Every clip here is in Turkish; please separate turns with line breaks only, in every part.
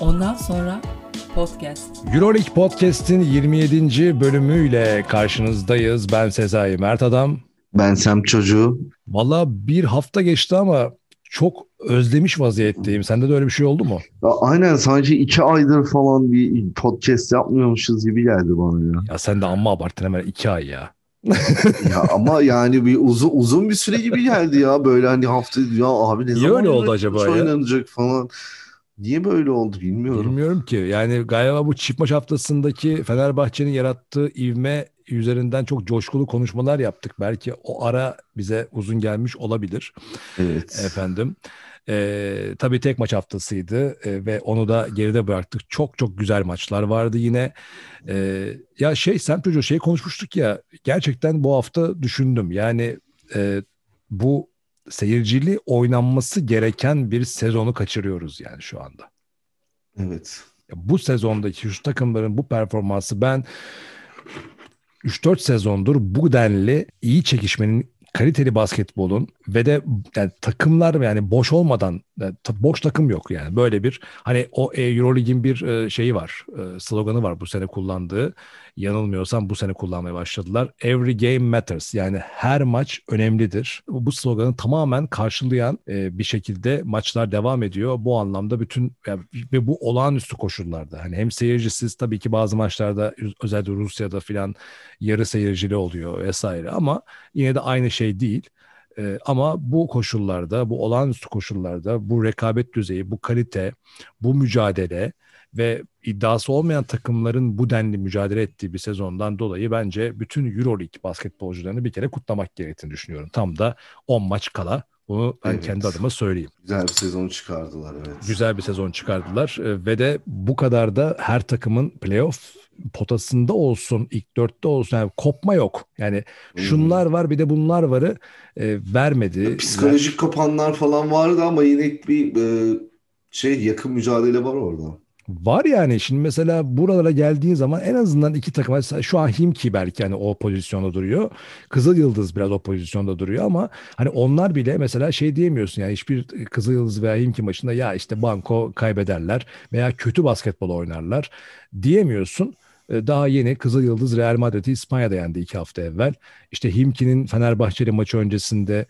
Ondan sonra podcast.
Euroleague Podcast'in 27. bölümüyle karşınızdayız. Ben Sezai Mert Adam.
Ben Sem Çocuğu.
Valla bir hafta geçti ama çok özlemiş vaziyetteyim. Sende de öyle bir şey oldu mu?
Ya aynen sadece iki aydır falan bir podcast yapmıyormuşuz gibi geldi bana ya.
Ya sen de amma abarttın hemen iki ay ya.
ya ama yani bir uzun uzun bir süre gibi geldi ya böyle hani hafta ya abi ne
Niye
zaman
öyle oldu acaba ya?
oynanacak falan. Niye böyle oldu bilmiyorum.
Bilmiyorum ki. Yani galiba bu çift maç haftasındaki Fenerbahçe'nin yarattığı ivme üzerinden çok coşkulu konuşmalar yaptık. Belki o ara bize uzun gelmiş olabilir.
Evet.
Efendim. Ee, tabii tek maç haftasıydı ee, ve onu da geride bıraktık. Çok çok güzel maçlar vardı yine. Ee, ya şey sen çocuğu şey konuşmuştuk ya gerçekten bu hafta düşündüm. Yani e, bu seyircili oynanması gereken bir sezonu kaçırıyoruz yani şu anda.
Evet.
Bu sezondaki şu takımların bu performansı ben 3-4 sezondur bu denli iyi çekişmenin kaliteli basketbolun ve de yani takımlar yani boş olmadan yani boş takım yok yani böyle bir hani o e, EuroLeague'in bir e, şeyi var e, sloganı var bu sene kullandığı yanılmıyorsam bu sene kullanmaya başladılar. Every game matters yani her maç önemlidir. Bu sloganı tamamen karşılayan bir şekilde maçlar devam ediyor. Bu anlamda bütün ve bu olağanüstü koşullarda hani hem seyircisiz tabii ki bazı maçlarda özellikle Rusya'da filan yarı seyircili oluyor vesaire ama yine de aynı şey değil. Ee, ama bu koşullarda, bu olağanüstü koşullarda bu rekabet düzeyi, bu kalite, bu mücadele ve iddiası olmayan takımların bu denli mücadele ettiği bir sezondan dolayı bence bütün Euroleague basketbolcularını bir kere kutlamak gerektiğini düşünüyorum. Tam da 10 maç kala bunu ben evet. kendi adıma söyleyeyim.
Güzel bir sezon çıkardılar evet.
Güzel bir sezon çıkardılar ee, ve de bu kadar da her takımın playoff potasında olsun, ilk dörtte olsun yani kopma yok. Yani şunlar var bir de bunlar varı e, vermedi. Ya,
psikolojik Ver... kopanlar falan vardı ama yine bir e, şey yakın mücadele var orada.
Var yani şimdi mesela buralara geldiğin zaman en azından iki takım şu an Himki belki hani o pozisyonda duruyor. Kızıl Yıldız biraz o pozisyonda duruyor ama hani onlar bile mesela şey diyemiyorsun yani hiçbir Kızıl Yıldız veya Himki maçında ya işte banko kaybederler veya kötü basketbol oynarlar diyemiyorsun. Ee, daha yeni Kızıl Yıldız Real Madrid'i İspanya'da yendi iki hafta evvel. İşte Himki'nin Fenerbahçeli maçı öncesinde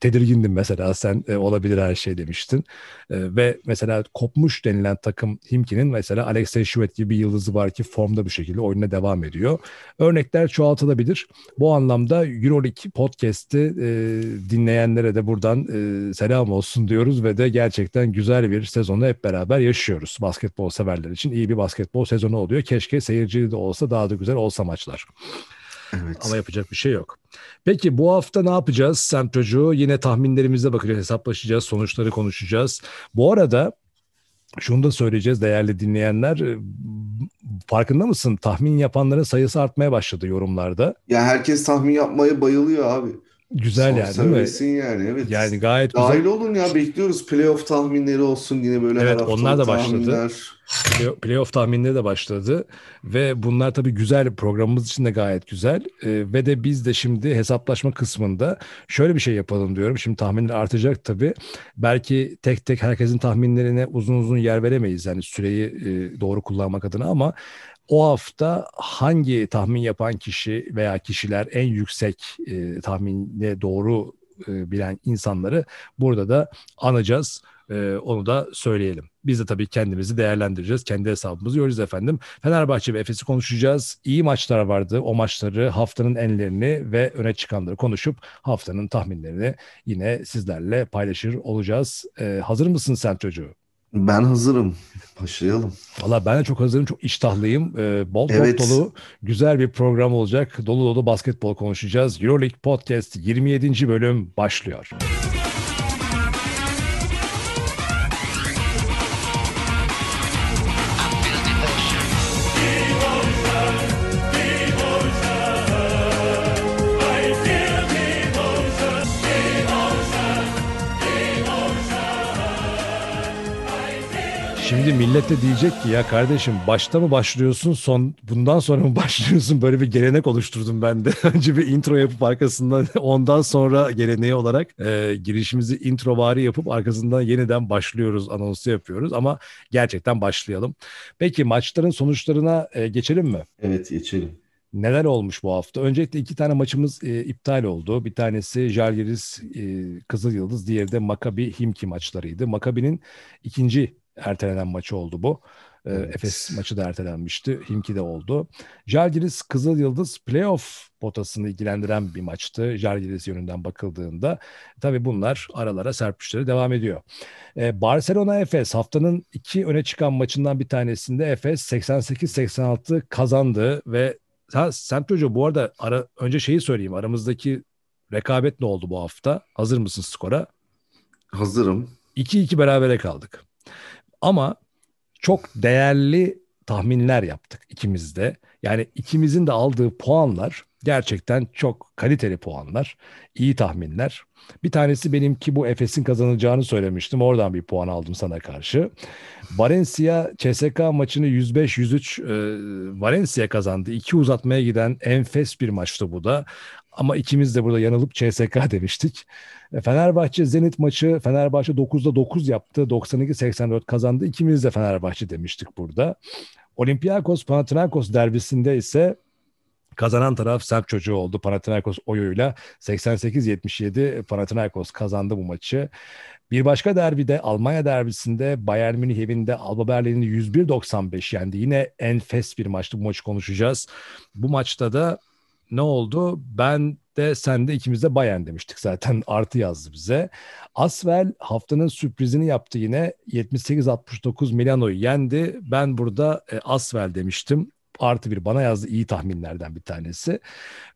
tedirgindim mesela sen e, olabilir her şey demiştin. E, ve mesela kopmuş denilen takım Himki'nin mesela Alexey Şivet gibi bir yıldızı var ki formda bir şekilde oyuna devam ediyor. Örnekler çoğaltılabilir. Bu anlamda Euroleague podcast'i e, dinleyenlere de buradan e, selam olsun diyoruz ve de gerçekten güzel bir sezonu hep beraber yaşıyoruz. Basketbol severler için iyi bir basketbol sezonu oluyor. Keşke seyirci de olsa daha da güzel olsa maçlar. Evet. Ama yapacak bir şey yok. Peki bu hafta ne yapacağız? Semt çocuğu yine tahminlerimize bakacağız, hesaplaşacağız, sonuçları konuşacağız. Bu arada şunu da söyleyeceğiz değerli dinleyenler. E, farkında mısın? Tahmin yapanların sayısı artmaya başladı yorumlarda.
Ya herkes tahmin yapmaya bayılıyor abi.
Güzel yani değil
mi? yani evet.
Yani gayet
Dahil güzel. olun ya bekliyoruz playoff tahminleri olsun yine böyle
Evet onlar da başladı. Playoff tahminleri de başladı ve bunlar tabii güzel programımız için de gayet güzel ee, ve de biz de şimdi hesaplaşma kısmında şöyle bir şey yapalım diyorum. Şimdi tahminler artacak tabii. Belki tek tek herkesin tahminlerine uzun uzun yer veremeyiz yani süreyi e, doğru kullanmak adına ama o hafta hangi tahmin yapan kişi veya kişiler en yüksek e, tahminle doğru e, bilen insanları burada da anacağız. E, onu da söyleyelim. Biz de tabii kendimizi değerlendireceğiz. Kendi hesabımızı göreceğiz efendim. Fenerbahçe ve Efes'i konuşacağız. İyi maçlar vardı. O maçları haftanın enlerini ve öne çıkanları konuşup haftanın tahminlerini yine sizlerle paylaşır olacağız. E, hazır mısın sen çocuğu?
Ben hazırım. Başlayalım.
Valla ben de çok hazırım. Çok iştahlıyım. Ee, bol evet. dolu güzel bir program olacak. Dolu dolu basketbol konuşacağız. Euroleague Podcast 27. bölüm başlıyor. Şimdi millet de diyecek ki ya kardeşim başta mı başlıyorsun son bundan sonra mı başlıyorsun böyle bir gelenek oluşturdum ben de. Önce bir intro yapıp arkasından ondan sonra geleneği olarak e, girişimizi intro vari yapıp arkasından yeniden başlıyoruz anonsu yapıyoruz ama gerçekten başlayalım. Peki maçların sonuçlarına e, geçelim mi?
Evet geçelim.
Neler olmuş bu hafta? Öncelikle iki tane maçımız e, iptal oldu. Bir tanesi Jalgiris e, Kızıl Yıldız, diğeri de Maccabi Himki maçlarıydı. Maccabi'nin ikinci ertelenen maçı oldu bu. E,
Evet.
Efes maçı da ertelenmişti. Himki de oldu. Jalgiris Kızıl Yıldız playoff potasını ilgilendiren bir maçtı. Jalgiris yönünden bakıldığında. Tabii bunlar aralara serpişleri devam ediyor. E, Barcelona Efes haftanın iki öne çıkan maçından bir tanesinde Efes 88-86 kazandı ve Ha, Semt Hoca bu arada ara, önce şeyi söyleyeyim. Aramızdaki rekabet ne oldu bu hafta? Hazır mısın skora?
Hazırım.
2-2 berabere kaldık. Ama çok değerli tahminler yaptık ikimiz de. Yani ikimizin de aldığı puanlar gerçekten çok kaliteli puanlar. iyi tahminler. Bir tanesi benimki bu Efes'in kazanacağını söylemiştim. Oradan bir puan aldım sana karşı. Valencia CSK maçını 105-103 e, Valencia kazandı. İki uzatmaya giden enfes bir maçtı bu da. Ama ikimiz de burada yanılıp CSK demiştik. E, Fenerbahçe Zenit maçı Fenerbahçe 9'da 9 yaptı. 92-84 kazandı. İkimiz de Fenerbahçe demiştik burada. Olympiakos Panathinaikos derbisinde ise kazanan taraf Serp çocuğu oldu. Panathinaikos oyuyla 88-77 Panathinaikos kazandı bu maçı. Bir başka derbide Almanya derbisinde Bayern Münih evinde Alba Berlin'i 101-95 yendi. Yine enfes bir maçtı bu maçı konuşacağız. Bu maçta da ne oldu? Ben de sen de ikimiz de Bayern demiştik zaten artı yazdı bize. Asvel haftanın sürprizini yaptı yine 78-69 Milano'yu yendi. Ben burada e, Asvel demiştim. Artı bir bana yazdı iyi tahminlerden bir tanesi.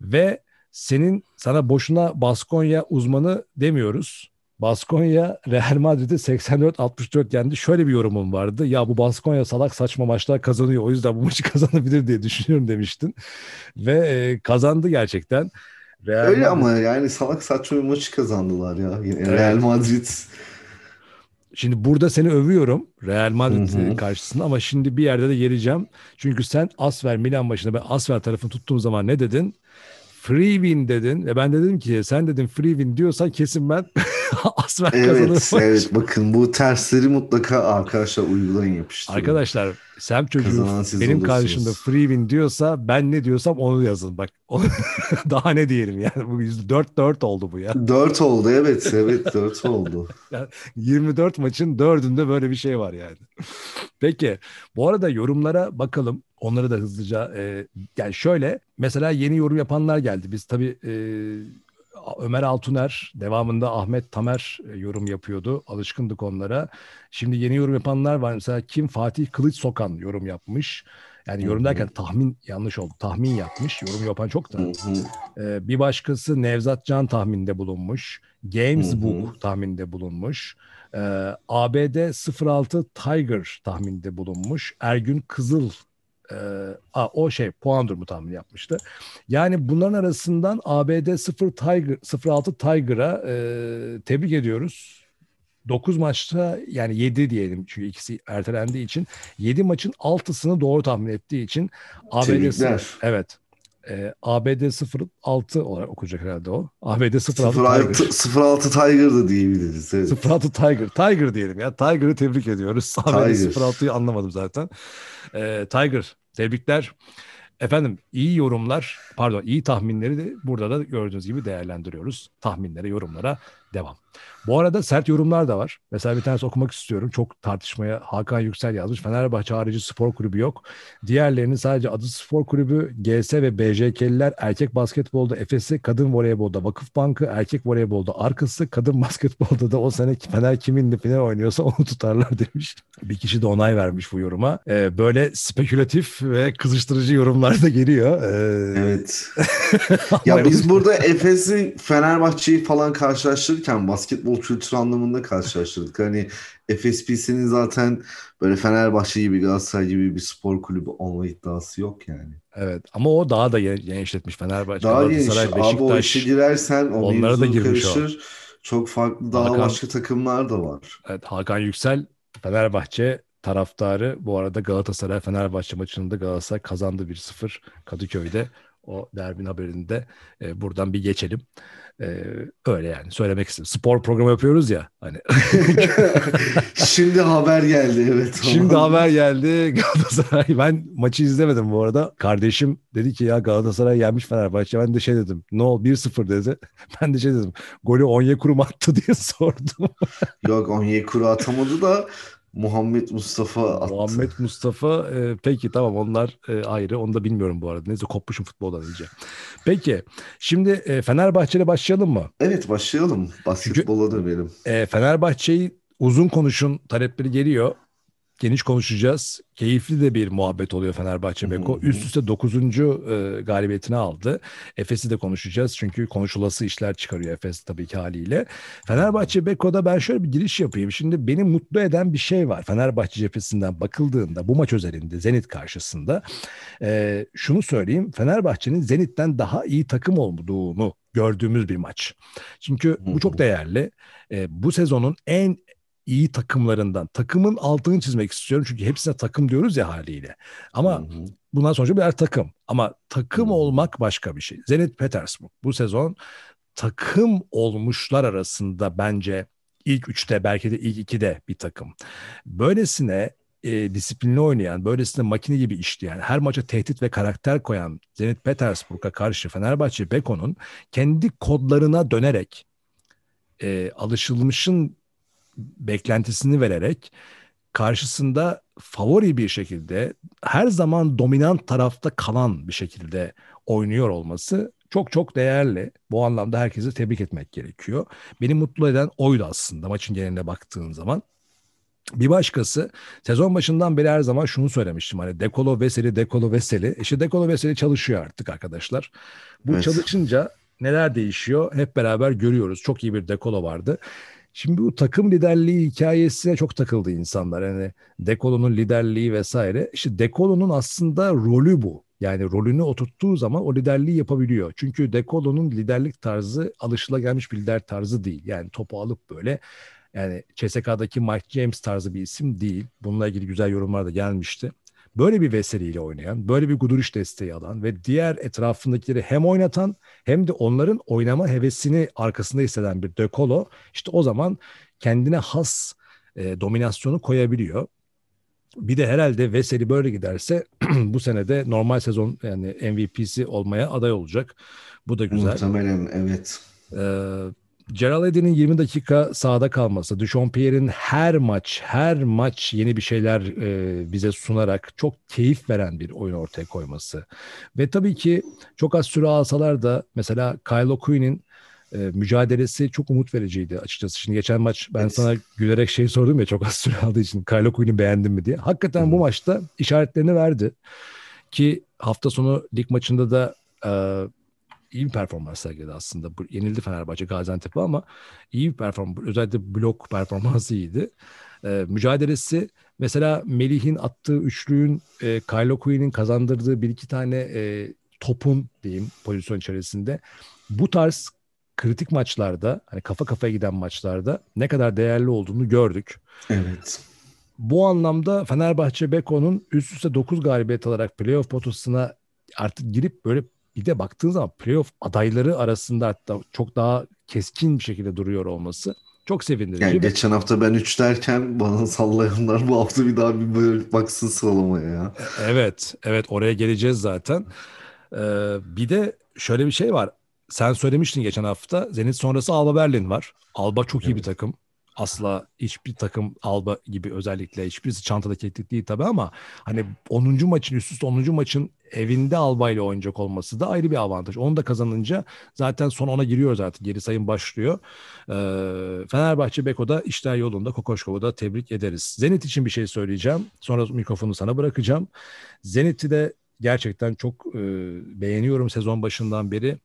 Ve senin sana boşuna Baskonya uzmanı demiyoruz. Baskonya Real Madrid'i 84-64 yendi. Şöyle bir yorumum vardı. Ya bu Baskonya salak saçma maçlar kazanıyor. O yüzden bu maçı kazanabilir diye düşünüyorum demiştin. Ve e, kazandı gerçekten. Real
Öyle
Madrid-
ama yani salak saçma bir maçı kazandılar ya. Yani
Evet.
Real Madrid
Şimdi burada seni övüyorum Real Madrid
Hı hı.
karşısında ama şimdi bir yerde de yereceğim. Çünkü sen Asfer Milan maçında ben Asfer tarafını tuttuğum zaman ne dedin? Free win dedin ve ben de dedim ki sen dedim free win diyorsan kesin ben kazanır
Evet,
maçı.
evet. Bakın bu tersleri mutlaka arkadaşlar uygulayın yapıştırın.
Arkadaşlar Sem çocuğu benim karşımda free win diyorsa ben ne diyorsam onu yazın. Bak onu- daha ne diyelim yani bu 4-4 oldu bu ya.
4 oldu evet, evet 4 oldu.
24 maçın dördünde böyle bir şey var yani. Peki bu arada yorumlara bakalım. Onları da hızlıca e, yani şöyle mesela yeni yorum yapanlar geldi. Biz tabii e, Ömer Altuner devamında Ahmet Tamer e, yorum yapıyordu. Alışkındık onlara. Şimdi yeni yorum yapanlar var. Mesela kim Fatih Kılıç Sokan yorum yapmış. Yani yorum derken tahmin yanlış oldu. Tahmin yapmış. Yorum yapan çok da. Ee, bir başkası Nevzat Can tahminde bulunmuş. Games. Book tahminde bulunmuş. Ee, ABD 06 Tiger tahminde bulunmuş. Ergün Kızıl e, a, o şey puan durumu tahmin yapmıştı. Yani bunların arasından ABD 0 Tiger 06 Tiger'a e, tebrik ediyoruz. 9 maçta yani 7 diyelim çünkü ikisi ertelendiği için 7 maçın 6'sını doğru tahmin ettiği için ABD. Evet. Ee, ABD 06 olarak okuyacak herhalde o. ABD 06 Tiger.
06, 06 Tiger da diyebiliriz. Evet.
06 Tiger. Tiger diyelim ya. Tiger'ı tebrik ediyoruz. ABD
Tiger.
06'yı anlamadım zaten. Ee, Tiger. Tebrikler. Efendim iyi yorumlar, pardon iyi tahminleri de burada da gördüğünüz gibi değerlendiriyoruz. Tahminlere, yorumlara devam. Bu arada sert yorumlar da var. Mesela bir tanesi okumak istiyorum. Çok tartışmaya Hakan Yüksel yazmış. Fenerbahçe harici spor kulübü yok. Diğerlerinin sadece adı spor kulübü, GS ve BJK'liler erkek basketbolda Efes'i, kadın voleybolda Vakıf Bankı, erkek voleybolda Arkası, kadın basketbolda da o sene Fener kiminle final oynuyorsa onu tutarlar demiş. Bir kişi de onay vermiş bu yoruma. Ee, böyle spekülatif ve kızıştırıcı yorumlar da geliyor. Ee,
Evet. Ya biz burada Efes'i Fenerbahçe'yi falan karşılaştırırken basketbol kültürü anlamında karşılaştırdık. Hani FSP'sinin zaten böyle Fenerbahçe gibi Galatasaray gibi bir spor kulübü olma iddiası yok yani.
Evet ama o daha da genişletmiş Fenerbahçe,
Daha geniş.
Galatasaray,
Abi o işe girersen o
Onlara da girmiş o.
karışır. Çok farklı daha
Hakan-
başka takımlar da var.
Evet, Hakan Yüksel Fenerbahçe taraftarı bu arada Galatasaray Fenerbahçe maçında Galatasaray kazandı 1-0 Kadıköy'de. O derbin haberinde e, buradan bir geçelim. E, öyle yani söylemek istedim. Spor programı yapıyoruz ya hani.
Şimdi haber geldi evet.
Şimdi haber geldi Galatasaray. Ben maçı izlemedim bu arada. Kardeşim dedi ki ya Galatasaray yenmiş Fenerbahçe. Ben de şey dedim. Ne oldu 1-0 dedi. Ben de şey dedim. Golü Onyekuru mu attı diye sordum.
Yok Onyekuru atamadı da Muhammed Mustafa attı.
Muhammed Mustafa e, peki tamam onlar e, ayrı onu da bilmiyorum bu arada. Neyse kopmuşum futboldan iyice. Peki şimdi e, Fenerbahçe'yle başlayalım mı?
Evet başlayalım. Basketbola dönelim.
E, Fenerbahçe'yi uzun konuşun talepleri geliyor. Geniş konuşacağız. Keyifli de bir muhabbet oluyor Fenerbahçe Beko. Üst üste 9. E, galibiyetini aldı. Efes'i de konuşacağız. Çünkü konuşulası işler çıkarıyor Efes tabii ki haliyle. Fenerbahçe Beko'da ben şöyle bir giriş yapayım. Şimdi beni mutlu eden bir şey var. Fenerbahçe cephesinden bakıldığında bu maç özelinde Zenit karşısında e, şunu söyleyeyim. Fenerbahçe'nin Zenit'ten daha iyi takım olduğunu gördüğümüz bir maç. Çünkü bu çok değerli. E, bu sezonun en iyi takımlarından. Takımın altını çizmek istiyorum çünkü hepsine takım diyoruz ya haliyle. Ama hı hı. bundan sonra birer takım. Ama takım hı. olmak başka bir şey. Zenit Petersburg bu sezon takım olmuşlar arasında bence ilk üçte belki de ilk ikide bir takım. Böylesine e, disiplinli oynayan, böylesine makine gibi işleyen, her maça tehdit ve karakter koyan Zenit Petersburg'a karşı Fenerbahçe Beko'nun kendi kodlarına dönerek e, alışılmışın beklentisini vererek karşısında favori bir şekilde her zaman dominant tarafta kalan bir şekilde oynuyor olması çok çok değerli. Bu anlamda herkese tebrik etmek gerekiyor. Beni mutlu eden oydu aslında maçın geneline baktığın zaman. Bir başkası sezon başından beri her zaman şunu söylemiştim hani Dekolo Veseli Dekolo Veseli. İşte Dekolo Veseli çalışıyor artık arkadaşlar. Bu evet. çalışınca neler değişiyor hep beraber görüyoruz. Çok iyi bir Dekolo vardı. Şimdi bu takım liderliği hikayesine çok takıldı insanlar. Yani Dekolo'nun liderliği vesaire. İşte Dekolo'nun aslında rolü bu. Yani rolünü oturttuğu zaman o liderliği yapabiliyor. Çünkü Dekolo'nun liderlik tarzı alışılagelmiş bir lider tarzı değil. Yani topu alıp böyle yani CSK'daki Mike James tarzı bir isim değil. Bununla ilgili güzel yorumlar da gelmişti böyle bir veseliyle oynayan, böyle bir guduruş desteği alan ve diğer etrafındakileri hem oynatan hem de onların oynama hevesini arkasında hisseden bir De Colo işte o zaman kendine has e, dominasyonu koyabiliyor. Bir de herhalde Veseli böyle giderse bu senede normal sezon yani MVP'si olmaya aday olacak. Bu da güzel.
Muhtemelen evet.
Ee, Gerald Eddy'nin 20 dakika sahada kalması, Duchompierre'in her maç, her maç yeni bir şeyler e, bize sunarak çok keyif veren bir oyun ortaya koyması. Ve tabii ki çok az süre alsalar da mesela Kyle Quinn'in e, mücadelesi çok umut vericiydi açıkçası. Şimdi geçen maç ben evet. sana gülerek şey sordum ya çok az süre aldığı için Kyle Quinn'i beğendin mi diye. Hakikaten hmm. bu maçta işaretlerini verdi. Ki hafta sonu lig maçında da e, iyi bir performans sergiledi aslında. Bu, yenildi Fenerbahçe Gaziantep'e ama iyi bir performans. Özellikle blok performansı iyiydi. Ee, mücadelesi mesela Melih'in attığı üçlüğün e, Kylo Quinn'in kazandırdığı bir iki tane e, topun diyeyim pozisyon içerisinde bu tarz kritik maçlarda hani kafa kafaya giden maçlarda ne kadar değerli olduğunu gördük.
Evet.
Bu anlamda Fenerbahçe Beko'nun üst üste 9 galibiyet alarak playoff potasına artık girip böyle bir de baktığın zaman playoff adayları arasında hatta çok daha keskin bir şekilde duruyor olması çok sevindirici.
Yani geçen hafta ben 3 derken bana sallayanlar bu hafta bir daha bir böyle baksın sıralamaya ya.
Evet, evet oraya geleceğiz zaten. Ee, bir de şöyle bir şey var. Sen söylemiştin geçen hafta Zenit sonrası Alba Berlin var. Alba çok evet. iyi bir takım asla hiçbir takım Alba gibi özellikle hiçbirisi çantada kilitlik değil tabii ama hani 10. maçın üst üste 10. maçın evinde Alba ile oynayacak olması da ayrı bir avantaj. Onu da kazanınca zaten son ona giriyor zaten. Geri sayım başlıyor. Ee, Fenerbahçe Beko'da işler yolunda. Kokoşkov'u da tebrik ederiz. Zenit için bir şey söyleyeceğim. Sonra mikrofonu sana bırakacağım. Zenit'i de gerçekten çok e, beğeniyorum sezon başından beri.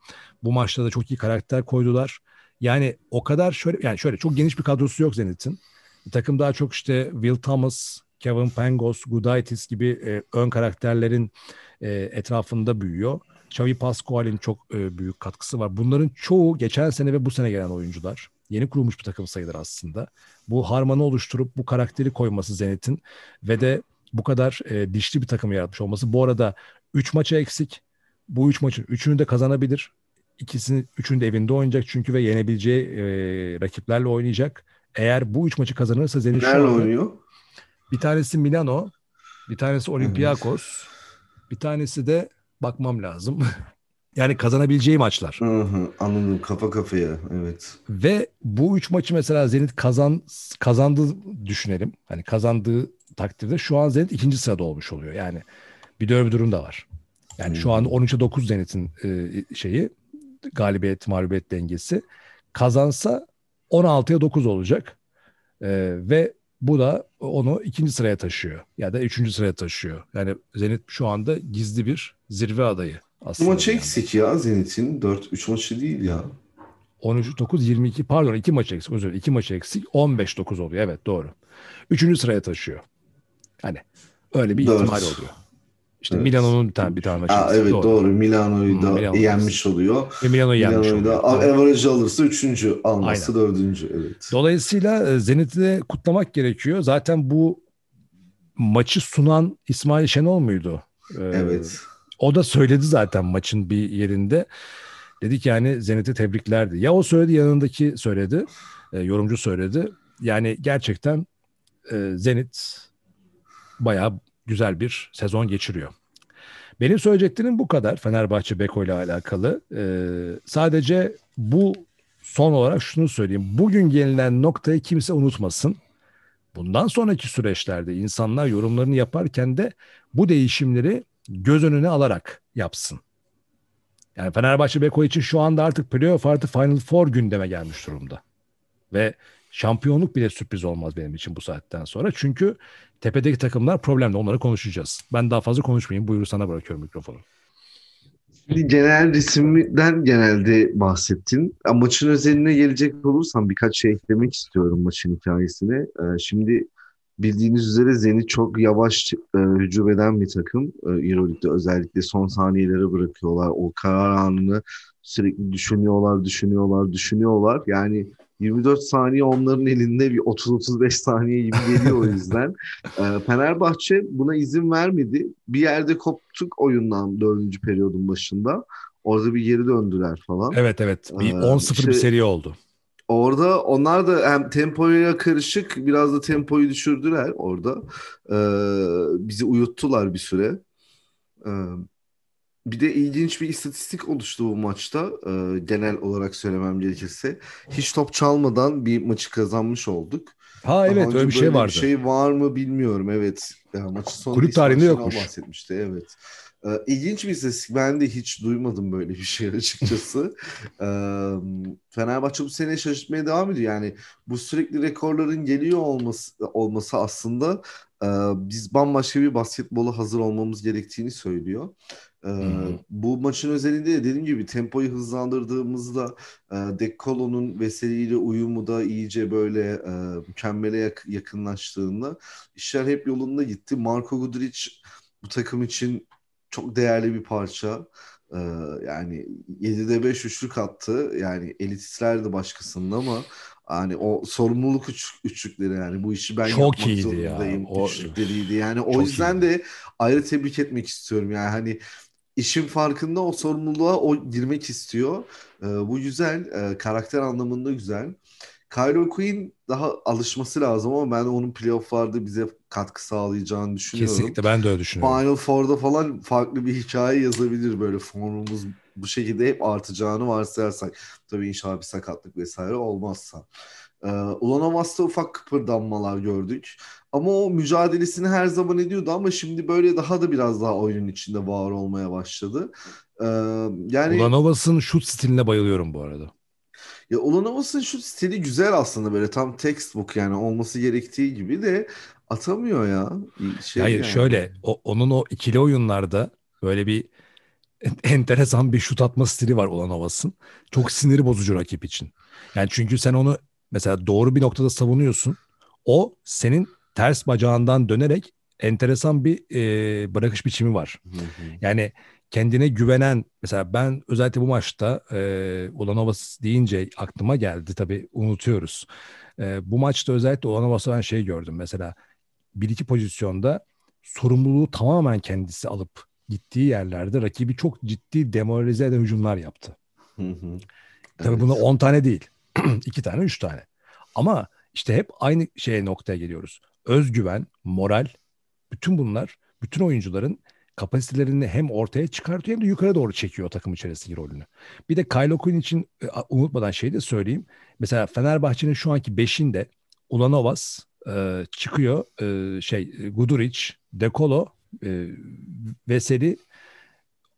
Bu maçta da çok iyi karakter koydular. Yani o kadar şöyle yani şöyle çok geniş bir kadrosu yok Zenit'in. Takım daha çok işte Will Thomas, Kevin Pangos, Gudaitis gibi e, ön karakterlerin e, etrafında büyüyor. Xavi Pascual'in çok e, büyük katkısı var. Bunların çoğu geçen sene ve bu sene gelen oyuncular. Yeni kurulmuş bir takım sayılır aslında. Bu harmanı oluşturup bu karakteri koyması Zenit'in ve de bu kadar e, dişli bir takım yaratmış olması. Bu arada 3 maça eksik. Bu 3 üç maçın 3'ünü de kazanabilir. İkisini, üçünü de evinde oynayacak çünkü ve yenebileceği e, rakiplerle oynayacak. Eğer bu üç maçı kazanırsa Zenit
Nerede oynuyor?
Bir tanesi Milano, bir tanesi Olympiakos, bir tanesi de bakmam lazım. yani kazanabileceği maçlar.
Hı hı, anladım kafa kafaya evet.
Ve bu üç maçı mesela Zenit kazan kazandı düşünelim. Hani kazandığı takdirde şu an Zenit ikinci sırada olmuş oluyor. Yani bir de öyle bir durum da var. Yani şu an 13'e 9 Zenit'in e, şeyi galibiyet mağlubiyet dengesi. Kazansa 16'ya 9 olacak. E, ve bu da onu ikinci sıraya taşıyor. Ya da üçüncü sıraya taşıyor. Yani Zenit şu anda gizli bir zirve adayı aslında.
Bu maç eksik ya Zenit'in. 4-3 maçı değil ya.
13-9, 22 pardon 2 maç eksik. Özür dilerim 2 maç eksik. 15-9 oluyor. Evet doğru. Üçüncü sıraya taşıyor. Hani öyle bir
Dört.
ihtimal oluyor. İşte
Evet.
Milano'nun bir tane bir tane maçı.
Evet doğru. Milano'yu da
Milano
yenmiş oluyor.
Ve Milano'yu yenmiş
Milano'yu
oluyor.
da average alırsa üçüncü, almazsa
Aynen.
dördüncü. Evet.
Dolayısıyla e, Zenit'i de kutlamak gerekiyor. Zaten bu maçı sunan İsmail Şenol muydu? Ee,
Evet.
O da söyledi zaten maçın bir yerinde. Dedi ki yani Zenit'i tebriklerdi. Ya o söyledi yanındaki söyledi. e, yorumcu söyledi. Yani gerçekten e, Zenit bayağı güzel bir sezon geçiriyor. Benim söyleyeceklerim bu kadar Fenerbahçe Beko ile alakalı. E, sadece bu son olarak şunu söyleyeyim. Bugün gelinen noktayı kimse unutmasın. Bundan sonraki süreçlerde insanlar yorumlarını yaparken de bu değişimleri göz önüne alarak yapsın. Yani Fenerbahçe Beko için şu anda artık playoff artı Final Four gündeme gelmiş durumda. Ve şampiyonluk bile sürpriz olmaz benim için bu saatten sonra. Çünkü tepedeki takımlar problemli. Onları konuşacağız. Ben daha fazla konuşmayayım. Buyur sana bırakıyorum mikrofonu.
Şimdi genel resimden genelde bahsettin. Maçın özeline gelecek olursam birkaç şey eklemek istiyorum maçın hikayesine. Ee, şimdi bildiğiniz üzere Zenit çok yavaş e, hücum eden bir takım. E, Euroleague'de özellikle son saniyelere bırakıyorlar. O karar anını sürekli düşünüyorlar, düşünüyorlar, düşünüyorlar. Yani 24 saniye onların elinde bir 30-35 saniye gibi geliyor o yüzden. Ee, Fenerbahçe buna izin vermedi. Bir yerde koptuk oyundan dördüncü periyodun başında. Orada bir geri döndüler falan.
Evet evet. Bir
Ee,
10-0 bir
şey-
seri oldu.
Orada onlar da hem tempoyla karışık biraz da tempoyu düşürdüler orada. Ee, bizi uyuttular bir süre. Ee, bir de ilginç bir istatistik oluştu bu maçta. Ee, genel olarak söylemem gerekirse. Hiç top çalmadan bir maçı kazanmış olduk.
Ha
Daha
evet öyle bir şey vardı.
şey var mı bilmiyorum. Evet. Yani sonunda
Kulüp tarihinde yokmuş.
bahsetmişti. Evet. Ee, ilginç bir istatistik. Ben de hiç duymadım böyle bir şey açıkçası. Ee, Fenerbahçe bu sene şaşırtmaya devam ediyor. Yani bu sürekli rekorların geliyor olması olması aslında e, biz bambaşka bir basketbola hazır olmamız gerektiğini söylüyor. Ee, bu maçın özelinde de dediğim gibi tempoyu hızlandırdığımızda e, Dekolo'nun Veseli ile uyumu da iyice böyle e, mükemmele yak- yakınlaştığında işler hep yolunda gitti. Marko Guduric bu takım için çok değerli bir parça. Ee, yani 7'de 5 üçlük attı. Yani elitistler de başkasında ama hani o sorumluluk üç, üçlükleri yani bu işi ben
Çok
yapmak
iyiydi
zorundayım
ya. O-
üçlükleriydi. Yani o yüzden
iyiydi.
de ayrı tebrik etmek istiyorum. Yani hani işin farkında o sorumluluğa o girmek istiyor. Ee, bu güzel. Ee, karakter anlamında güzel. Kylo Quinn daha alışması lazım ama ben onun playofflarda bize katkı sağlayacağını düşünüyorum.
Kesinlikle ben de öyle düşünüyorum.
Final Four'da falan farklı bir hikaye yazabilir böyle formumuz bu şekilde hep artacağını varsayarsak. Tabii inşallah bir sakatlık vesaire olmazsa. Ee, Ulanovas'ta ufak kıpırdanmalar gördük. Ama o mücadelesini her zaman ediyordu ama şimdi böyle daha da biraz daha oyunun içinde var olmaya başladı. Ee, yani
Ulanovas'ın şut stiline bayılıyorum bu arada.
ya Ulanovas'ın şu stili güzel aslında böyle tam textbook yani olması gerektiği gibi de atamıyor ya. Şey
Hayır
yani.
şöyle o, onun o ikili oyunlarda böyle bir enteresan bir şut atma stili var Ulanovas'ın. Çok sinir bozucu rakip için. Yani çünkü sen onu mesela doğru bir noktada savunuyorsun. O senin ters bacağından dönerek enteresan bir e, bırakış biçimi var.
Hı hı.
Yani kendine güvenen mesela ben özellikle bu maçta e, Ulanovas deyince aklıma geldi tabii unutuyoruz. E, bu maçta özellikle Ulanovas'ta ben şey gördüm mesela bir iki pozisyonda sorumluluğu tamamen kendisi alıp gittiği yerlerde rakibi çok ciddi demoralize eden hücumlar yaptı.
Hı hı.
Tabii
Evet.
bunlar 10 tane değil. 2 tane, 3 tane. Ama işte hep aynı şeye noktaya geliyoruz. Özgüven, moral, bütün bunlar bütün oyuncuların kapasitelerini hem ortaya çıkartıyor hem de yukarı doğru çekiyor takım içerisindeki rolünü. Bir de Kyle Quinn için e, unutmadan şey de söyleyeyim. Mesela Fenerbahçe'nin şu anki beşinde Ulanovas e, çıkıyor. E, şey Guduric, Dekolo, e, Veseli,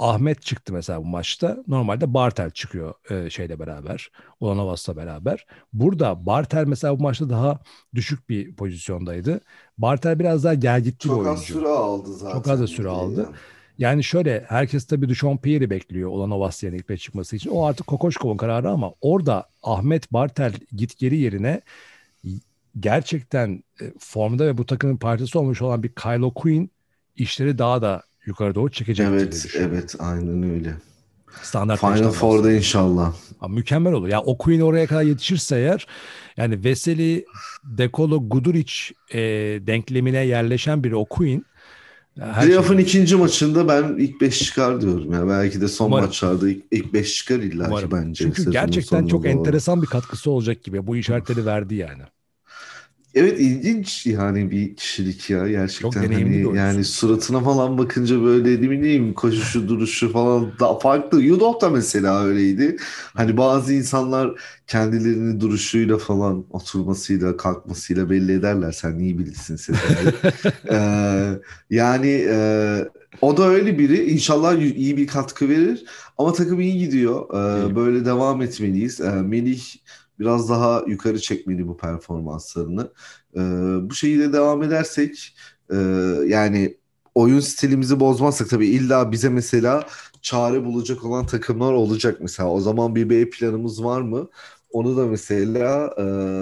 Ahmet çıktı mesela bu maçta. Normalde Bartel çıkıyor e, şeyle beraber. Ulanovas'la beraber. Burada Bartel mesela bu maçta daha düşük bir pozisyondaydı. Bartel biraz daha gelgitli bir
Çok az
oyuncu.
süre aldı zaten.
Çok az da süre aldı.
Yani.
Yani şöyle herkes tabii Duchampierre'i bekliyor Ulanovas yerine ilk beşe çıkması için. O artık Kokoşkov'un kararı ama orada Ahmet Bartel git geri yerine gerçekten e, formda ve bu takımın parçası olmuş olan bir Kylo Quinn işleri daha da yukarı doğru çekecek.
Evet, evet, aynen öyle.
Standart
Final Four'da inşallah.
Ama mükemmel olur. Ya o Queen oraya kadar yetişirse eğer yani Veseli, Dekolo, Guduric e, denklemine yerleşen biri o Queen. Her
Playoff'un
şey-
ikinci maçında ben ilk 5 çıkar diyorum ya. Belki de son
Umarım.
maçlarda ilk, ilk 5 çıkar illa ki bence.
Çünkü gerçekten çok
doğru.
enteresan bir katkısı olacak gibi. Bu işaretleri verdi yani.
Evet ilginç yani bir kişilik ya gerçekten
Çok
hani yani suratına falan bakınca böyle ne bileyim koşuşu duruşu falan da farklı. Yudoh da mesela öyleydi. Hani bazı insanlar kendilerini duruşuyla falan oturmasıyla kalkmasıyla belli ederler. Sen iyi bilirsin Sezai. Ee, yani e, o da öyle biri. İnşallah iyi bir katkı verir. Ama takım iyi gidiyor. Ee, böyle devam etmeliyiz. Ee, Melih biraz daha yukarı çekmeli bu performanslarını. Ee, bu şekilde devam edersek e, yani oyun stilimizi bozmazsak tabii illa bize mesela çare bulacak olan takımlar olacak mesela. O zaman bir B planımız var mı? Onu da mesela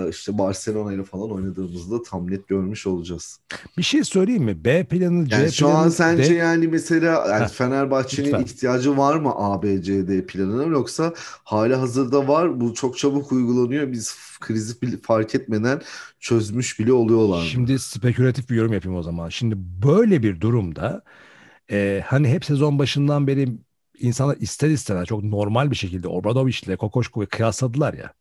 e, işte Barcelona ile falan oynadığımızda tam net görmüş olacağız.
Bir şey söyleyeyim mi? B planı, C
Yani şu
planı,
an sence
D-
yani mesela yani Fenerbahçe'nin ihtiyacı var mı A, B, C, D planına yoksa hali hazırda var bu çok çabuk uygulanıyor biz krizi fark etmeden çözmüş bile oluyorlar mı?
Şimdi spekülatif bir yorum yapayım o zaman. Şimdi böyle bir durumda e, hani hep sezon başından beri insanlar ister istemez çok normal bir şekilde Obradoviç ile Kokoşkov'u kıyasladılar ya.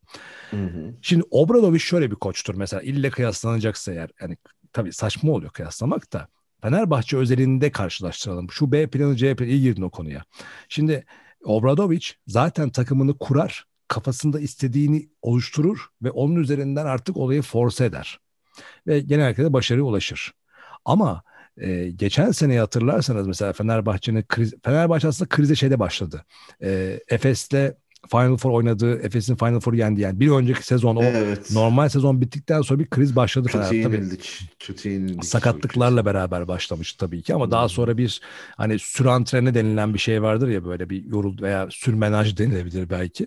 Hı hı.
Şimdi Obradoviç şöyle bir koçtur mesela ille kıyaslanacaksa eğer yani tabii saçma oluyor kıyaslamak da Fenerbahçe özelinde karşılaştıralım. Şu B planı C planı iyi girdin o konuya. Şimdi Obradoviç zaten takımını kurar, kafasında istediğini oluşturur ve onun üzerinden artık olayı force eder. Ve genellikle de başarıya ulaşır. Ama e, geçen seneyi hatırlarsanız mesela Fenerbahçe'nin kriz, Fenerbahçe aslında krize şeyde başladı. E, Efes'le Final Four oynadığı, Efes'in Final Four'u yendi yani. Bir önceki sezon o
Evet.
normal sezon bittikten sonra bir kriz başladı
Kötü yenildik. Kötü yenildik.
sakatlıklarla beraber başlamıştı tabii ki ama
Hmm.
daha sonra bir hani sürantrene denilen bir şey vardır ya böyle bir yorul veya sürmenaj denilebilir belki.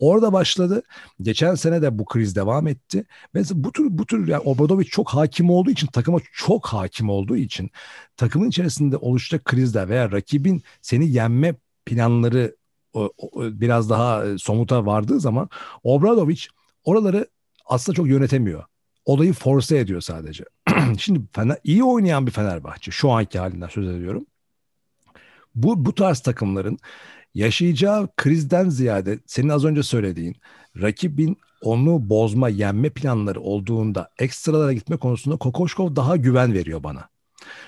Orada başladı. Geçen sene de bu kriz devam etti. Ve bu tür bu tür yani Obradovic çok hakim olduğu için takıma çok hakim olduğu için takımın içerisinde oluşacak krizler veya rakibin seni yenme planları biraz daha e, somuta vardığı zaman Obradovic oraları aslında çok yönetemiyor. Olayı force ediyor sadece. Şimdi Fener, iyi oynayan bir Fenerbahçe şu anki halinden söz ediyorum. Bu bu tarz takımların yaşayacağı krizden ziyade senin az önce söylediğin rakibin onu bozma, yenme planları olduğunda ekstralara gitme konusunda Kokoşkov daha güven veriyor bana.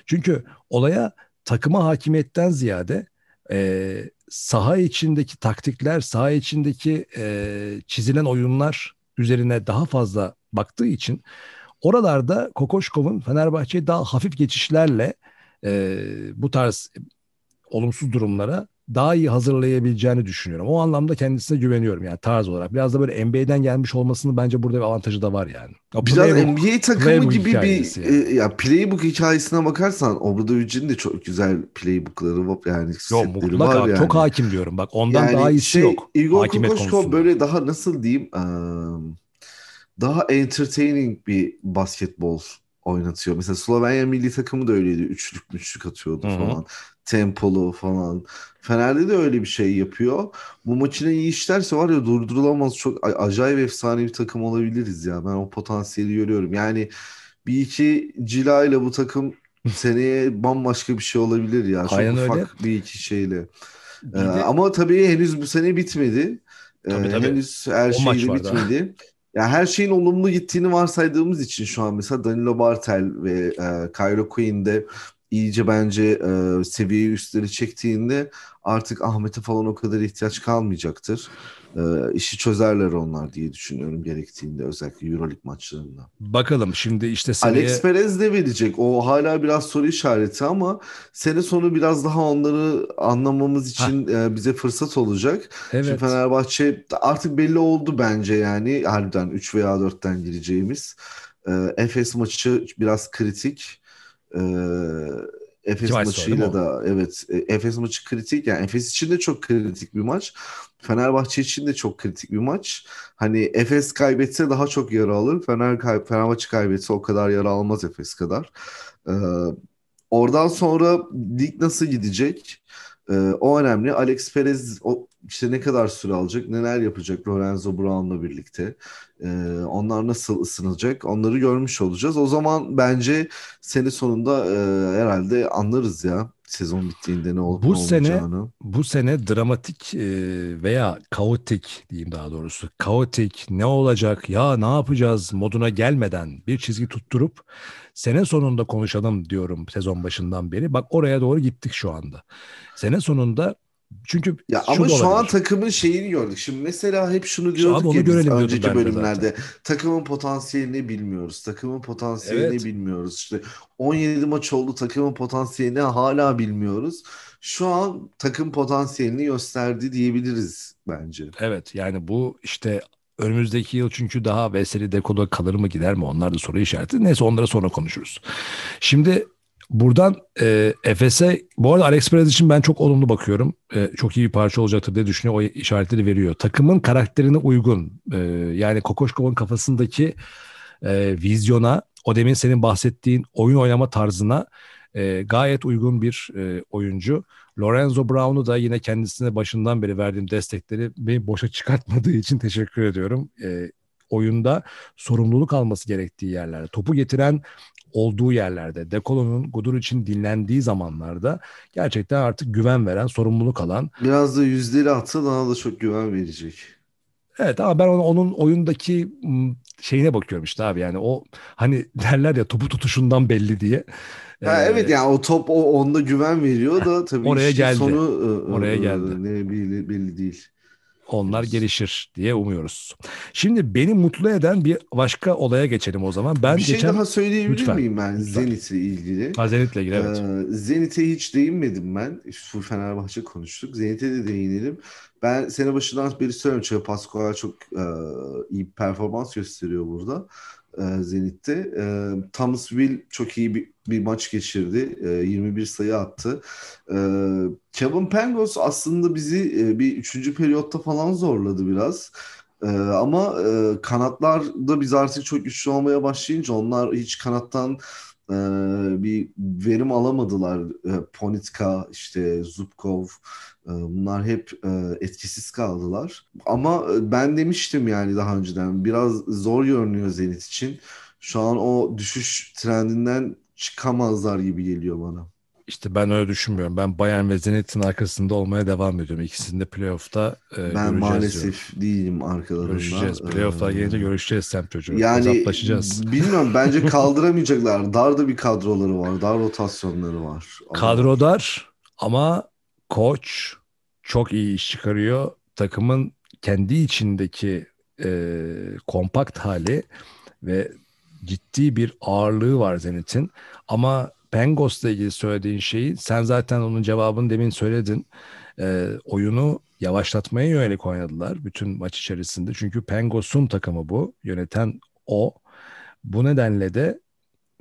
Çünkü olaya takıma hakimiyetten ziyade e, saha içindeki taktikler, saha içindeki e, çizilen oyunlar üzerine daha fazla baktığı için oralarda Kokoşkov'un Fenerbahçe'yi daha hafif geçişlerle e, bu tarz olumsuz durumlara daha iyi hazırlayabileceğini düşünüyorum. O anlamda kendisine güveniyorum yani tarz olarak. Biraz da böyle NBA'den gelmiş olmasının bence burada bir avantajı da var yani. O
Biraz
playbook-
NBA takımı
playbook
gibi bir
hikayesi
e, ya playbook hikayesine bakarsan Obradovic'in de çok güzel playbookları var yani setleri
mutlaka
var yani.
çok hakim diyorum. Bak ondan
Yani
daha iyisi
şey,
yok.
Igor
konusunda.
böyle daha nasıl diyeyim daha entertaining bir basketbol oynatıyor. Mesela Slovenya milli takımı da öyleydi. Üçlük üçlük atıyordu
Hı hı.
falan. Tempolu falan. Fener'de de öyle bir şey yapıyor. Bu maçına iyi işlerse var ya durdurulamaz çok acayip efsane bir takım olabiliriz ya. Ben o potansiyeli görüyorum. Yani bir iki Cila ile bu takım seneye bambaşka bir şey olabilir ya. Çok
Aynen
ufak
öyle.
bir iki şeyle.
Bir
Ee,
de-
ama tabii henüz bu sene bitmedi. Ee,
Tabii, tabii.
henüz her şey bitmedi. Ya her şeyin olumlu gittiğini varsaydığımız için şu an mesela Danilo Bartel ve e, Kylo Quinn de iyice bence e, seviyeyi üstleri çektiğinde artık Ahmet'e falan o kadar ihtiyaç kalmayacaktır. E, işi çözerler onlar diye düşünüyorum gerektiğinde özellikle EuroLeague maçlarında.
Bakalım şimdi işte seneye
Alex Perez de verecek. O hala biraz soru işareti ama sene sonu biraz daha onları anlamamız için e, bize fırsat olacak. Şimdi
evet
Fenerbahçe artık belli oldu bence yani harbiden 3 veya 4'ten gireceğimiz. E, Efes maçı biraz kritik. E, Efes
mi
maçıyla da evet Efes maçı kritik yani Efes için de çok kritik bir maç. Fenerbahçe için de çok kritik bir maç. Hani Efes kaybetse daha çok yara alır. Fener kay Fenerbahçe kaybetse o kadar yara almaz Efes kadar. Ee, oradan sonra lig nasıl gidecek? Ee, o önemli. Alex Perez o işte ne kadar süre alacak, neler yapacak Lorenzo Brown'la birlikte. Ee, onlar nasıl ısınacak? Onları görmüş olacağız. O zaman bence sene sonunda e, herhalde anlarız ya sezon bittiğinde ne olup
Bu
ne
sene- bu sene dramatik e, veya kaotik diyeyim daha doğrusu. Kaotik ne olacak ya ne yapacağız moduna gelmeden bir çizgi tutturup sene sonunda konuşalım diyorum sezon başından beri. Bak oraya doğru gittik şu anda. Sene sonunda çünkü
Ya ama şu an takımın şeyini gördük. Şimdi mesela hep şunu
İşte abi
diyorduk
onu
ya biz önceki bölümlerde. Takımın potansiyelini bilmiyoruz. Takımın potansiyelini
Evet.
bilmiyoruz. İşte 17 maç oldu takımın potansiyelini hala bilmiyoruz. Şu an takım potansiyelini gösterdi diyebiliriz bence.
Evet yani bu işte önümüzdeki yıl çünkü daha Veseli Deko'da kalır mı gider mi onlar da soru işareti. Neyse onlara sonra konuşuruz. Şimdi buradan e, Efes'e bu arada Alex Perez için ben çok olumlu bakıyorum. E, çok iyi bir parça olacaktır diye düşünüyor. O işaretleri veriyor. Takımın karakterine uygun. E, yani Kokoşkov'un kafasındaki e, vizyona o demin senin bahsettiğin oyun oynama tarzına e, gayet uygun bir e, oyuncu. Lorenzo Brown'u da yine kendisine başından beri verdiğim destekleri beni boşa çıkartmadığı için teşekkür ediyorum. E, oyunda sorumluluk alması gerektiği yerlerde, topu getiren olduğu yerlerde, Dekolo'nun Gudur için dinlendiği zamanlarda gerçekten artık güven veren, sorumluluk alan.
Biraz da yüzleri atsa daha da çok güven verecek.
Evet ama ben onun, onun oyundaki şeyine bakıyorum işte abi yani o hani derler ya topu tutuşundan belli diye.
Ha,
Ee,
evet yani o top o onda güven veriyor da tabii
Oraya geldi.
sonu ı, ı,
Oraya
ı,
geldi.
ne belli, belli değil.
Onlar gelişir diye umuyoruz. Şimdi beni mutlu eden bir başka olaya geçelim o zaman. Ben
bir şey
geçen
daha söyleyebilir
Lütfen,
miyim ben. Zenit'le ilgili?
Ha, Zenit'le ilgili evet.
Ee, Zenit'e hiç değinmedim ben. Full Fenerbahçe konuştuk. Zenit'e de değinelim. Ben sene başından beri söylüyorum. Çünkü Pascual çok e, iyi performans gösteriyor burada. E, Zenit'te. E, Thomas Will çok iyi bir, bir maç geçirdi. E, 21 sayı attı. E, Kevin Pangos aslında bizi e, bir üçüncü periyotta falan zorladı biraz. E, ama e, kanatlarda biz artık çok güçlü olmaya başlayınca onlar hiç kanattan e, bir verim alamadılar. E, Ponitka, işte Zubkov e, bunlar hep e, etkisiz kaldılar. Ama e, ben demiştim yani daha önceden biraz zor görünüyor Zenit için. Şu an o düşüş trendinden çıkamazlar gibi geliyor bana.
İşte ben öyle düşünmüyorum. Ben Bayern ve Zenit'in arkasında olmaya devam ediyorum. İkisini de playoff'ta e,
Ben
göreceğiz
maalesef
diyorum.
değilim arkalarında.
Görüşeceğiz. Playoff'lar
Ee,
gelince görüşeceğiz Sem çocuğu.
Yani
Hesaplaşacağız.
bilmiyorum bence kaldıramayacaklar. Dar da bir kadroları var. Dar rotasyonları var.
Kadro dar ama koç çok iyi iş çıkarıyor. Takımın kendi içindeki e, kompakt hali ve ciddi bir ağırlığı var Zenit'in. Ama Pengos'la ilgili söylediğin şeyi sen zaten onun cevabını demin söyledin. E, oyunu yavaşlatmaya yönelik oynadılar bütün maç içerisinde. Çünkü Pengos'un takımı bu. Yöneten o. Bu nedenle de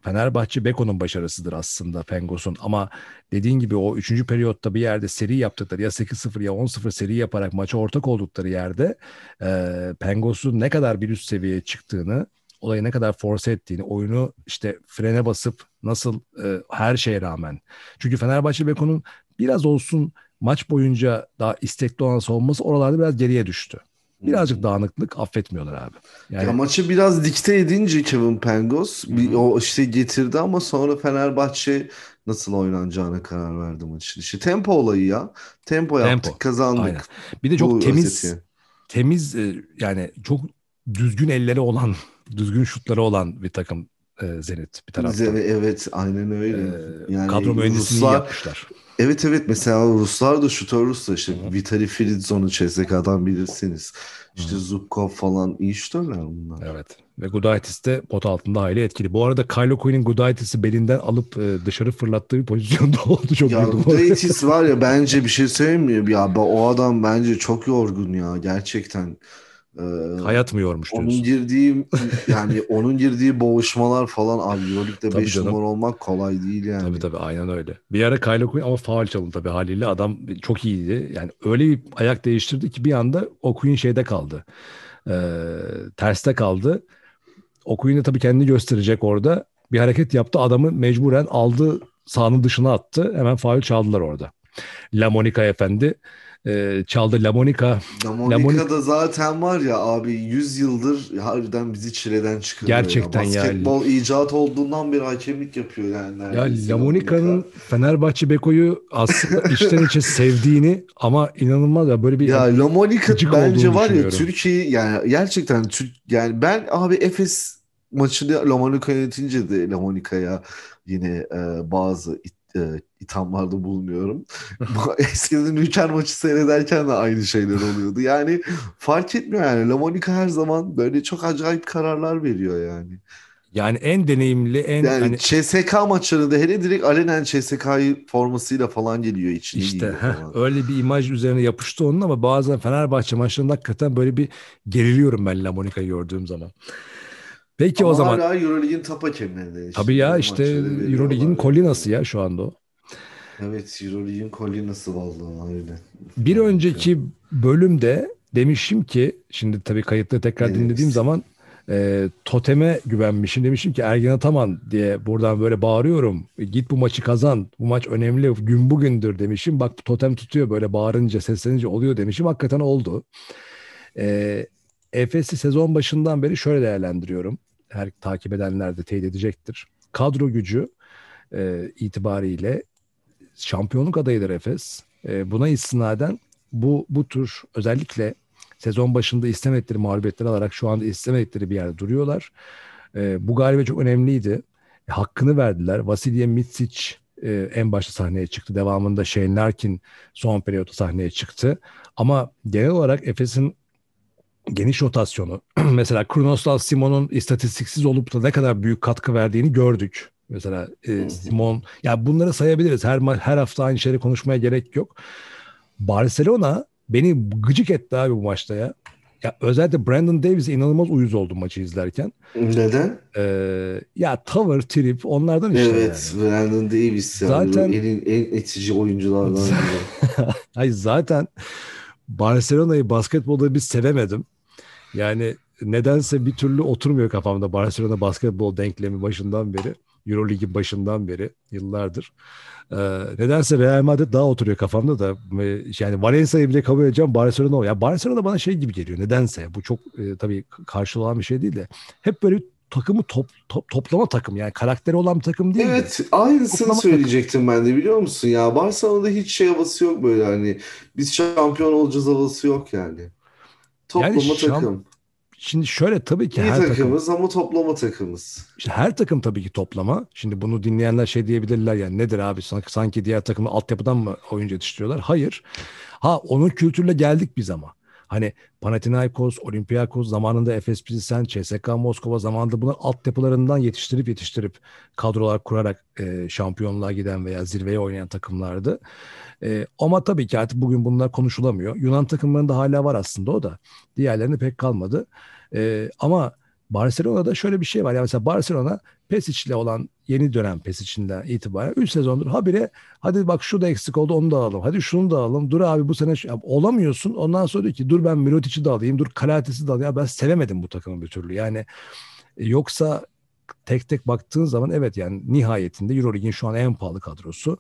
Fenerbahçe Beko'nun başarısıdır aslında Pengos'un ama dediğin gibi o 3. periyotta bir yerde seri yaptıkları ya 8-0 ya 10-0 seri yaparak maça ortak oldukları yerde e, Pengos'un ne kadar bir üst seviyeye çıktığını olayı ne kadar force ettiğini, oyunu işte frene basıp nasıl e, her şeye rağmen. Çünkü Fenerbahçe Beko'nun biraz olsun maç boyunca daha istekli olan savunması oralarda biraz geriye düştü. Birazcık dağınıklık affetmiyorlar abi.
Yani... Ya maçı biraz dikte edince Kevin Pangos bir, o işte getirdi ama sonra Fenerbahçe nasıl oynanacağına karar verdi maçın. İşte tempo olayı ya. Tempo yaptık, tempo. kazandık. Aynen.
Bir de çok Bu temiz özeti. temiz yani çok düzgün elleri olan, düzgün şutları olan bir takım e, Zenit bir taraftan.
Evet, aynen öyle.
Ee, yani kadro mühendisliğini Ruslar, yapmışlar.
Evet evet mesela Ruslar da şutör Ruslar işte Hı-hı. Vitali Fridzon'u CSK'dan bilirsiniz. İşte Hı-hı. Zubkov falan iyi şutörler bunlar.
Evet. Ve Gudaitis de pot altında hayli etkili. Bu arada Kylo Quinn'in Gudaitis'i belinden alıp e, dışarı fırlattığı bir pozisyonda oldu. Çok
ya Gudaitis var ya bence bir şey söyleyeyim mi? Ya o adam bence çok yorgun ya gerçekten.
Ee, Hayat mı yormuş
diyorsun? Onun girdiği yani onun girdiği boğuşmalar falan abi Euroleague'de 5 numara olmak kolay değil yani.
Tabii tabii aynen öyle. Bir ara Kylo Quinn ama faal çalındı tabii haliyle. Adam çok iyiydi. Yani öyle bir ayak değiştirdi ki bir anda o Quinn şeyde kaldı. Ee, terste kaldı. O Quinn de tabii kendini gösterecek orada. Bir hareket yaptı. Adamı mecburen aldı sahanın dışına attı. Hemen faal çaldılar orada. La Monica efendi e, çaldı La Monica.
La Monica'da zaten var ya abi 100 yıldır harbiden bizi çileden çıkarıyor.
Gerçekten ya.
Basketbol ya. icat olduğundan beri hakemlik yapıyor yani.
Ya La Monica'nın Fenerbahçe Beko'yu aslında içten içe sevdiğini ama inanılmaz ya böyle bir
Ya La Monica bence var ya Türkiye yani gerçekten Türk yani ben abi Efes maçını La Monica yönetince de La Monica'ya yine e, bazı e, ithamlarda bulunuyorum. Eskiden Ülker maçı seyrederken de aynı şeyler oluyordu. Yani fark etmiyor yani. Lamonica her zaman böyle çok acayip kararlar veriyor yani.
Yani en deneyimli, en
yani hani... CSK maçlarında hele direkt alenen CSK'yı formasıyla falan geliyor içine.
İşte heh, öyle bir imaj üzerine yapıştı onun ama bazen Fenerbahçe maçlarında hakikaten böyle bir geriliyorum ben Lamonica'yı gördüğüm zaman. Peki
Ama
o zaman.
Hala Euroleague'in top hakemlerinde.
Tabii ya işte Euroleague'in Colina'sı ya şu anda o.
Evet Euroleague'in Colina'sı vallahi öyle.
Bir önceki bölümde demişim ki şimdi tabii kayıtlı tekrar evet. dinlediğim zaman e, toteme güvenmişim. Demişim ki Ergen Ataman diye buradan böyle bağırıyorum. Git bu maçı kazan. Bu maç önemli. Gün bugündür demişim. Bak totem tutuyor böyle bağırınca seslenince oluyor demişim. Hakikaten oldu. E, Efes'i sezon başından beri şöyle değerlendiriyorum her takip edenler de teyit edecektir. Kadro gücü e, itibariyle şampiyonluk adayıdır Efes. E, buna istinaden bu bu tür özellikle sezon başında istemedikleri mağlubiyetleri alarak şu anda istemedikleri bir yerde duruyorlar. E, bu galibiyet çok önemliydi. E, hakkını verdiler. Vasilya Mitsic e, en başta sahneye çıktı. Devamında Shane Larkin son periyotta sahneye çıktı. Ama genel olarak Efes'in geniş rotasyonu. Mesela Kronoslav Simon'un istatistiksiz olup da ne kadar büyük katkı verdiğini gördük. Mesela e, Simon, ya bunları sayabiliriz. Her her hafta aynı şeyleri konuşmaya gerek yok. Barcelona beni gıcık etti abi bu maçta ya. Ya özellikle Brandon Davis'e inanılmaz uyuz oldum maçı izlerken.
Neden?
Ee, ya Tower, Trip onlardan işte
Evet, yani. Brandon Davis yani. zaten en, en etici oyunculardan.
Hayır zaten Barcelona'yı basketbolda bir sevemedim. Yani nedense bir türlü oturmuyor kafamda Barcelona basketbol denklemi başından beri. Euroligi başından beri yıllardır. Ee, nedense Real Madrid daha oturuyor kafamda da yani Valencia'yı bile kabul edeceğim Barcelona o. Ya Barcelona bana şey gibi geliyor nedense. Bu çok e, tabii karşılanan bir şey değil de hep böyle takımı top, top, toplama takım yani karakteri olan bir takım değil.
Evet de. aynısını toplama söyleyecektim takım. ben de biliyor musun ya Barcelona'da hiç şey havası yok böyle hani biz şampiyon olacağız havası yok yani. Toplama yani şam, takım.
Şimdi şöyle tabii ki
İyi
her
takımız
takım,
ama toplama takımız.
İşte her takım tabii ki toplama. Şimdi bunu dinleyenler şey diyebilirler yani nedir abi sanki, sanki diğer takımı altyapıdan mı oyuncu yetiştiriyorlar? Hayır. Ha onun kültürle geldik biz ama. Hani Panathinaikos, Olympiakos zamanında Efes Pilsen, CSKA Moskova zamanında bunlar altyapılarından yetiştirip yetiştirip kadrolar kurarak e, şampiyonluğa giden veya zirveye oynayan takımlardı. E, ama tabii ki artık bugün bunlar konuşulamıyor. Yunan takımlarında hala var aslında o da. Diğerlerinde pek kalmadı. E, ama Barcelona'da şöyle bir şey var. Yani mesela Barcelona Pesic ile olan yeni dönem Pesic'inden itibaren 3 sezondur habire hadi bak şu da eksik oldu onu da alalım. Hadi şunu da alalım. Dur abi bu sene şu, olamıyorsun. Ondan sonra diyor ki dur ben Mirotic'i de alayım. Dur Kalates'i de alayım. Ya ben sevemedim bu takımı bir türlü. Yani E, yoksa tek tek baktığın zaman evet yani nihayetinde Euroleague'in şu an en pahalı kadrosu.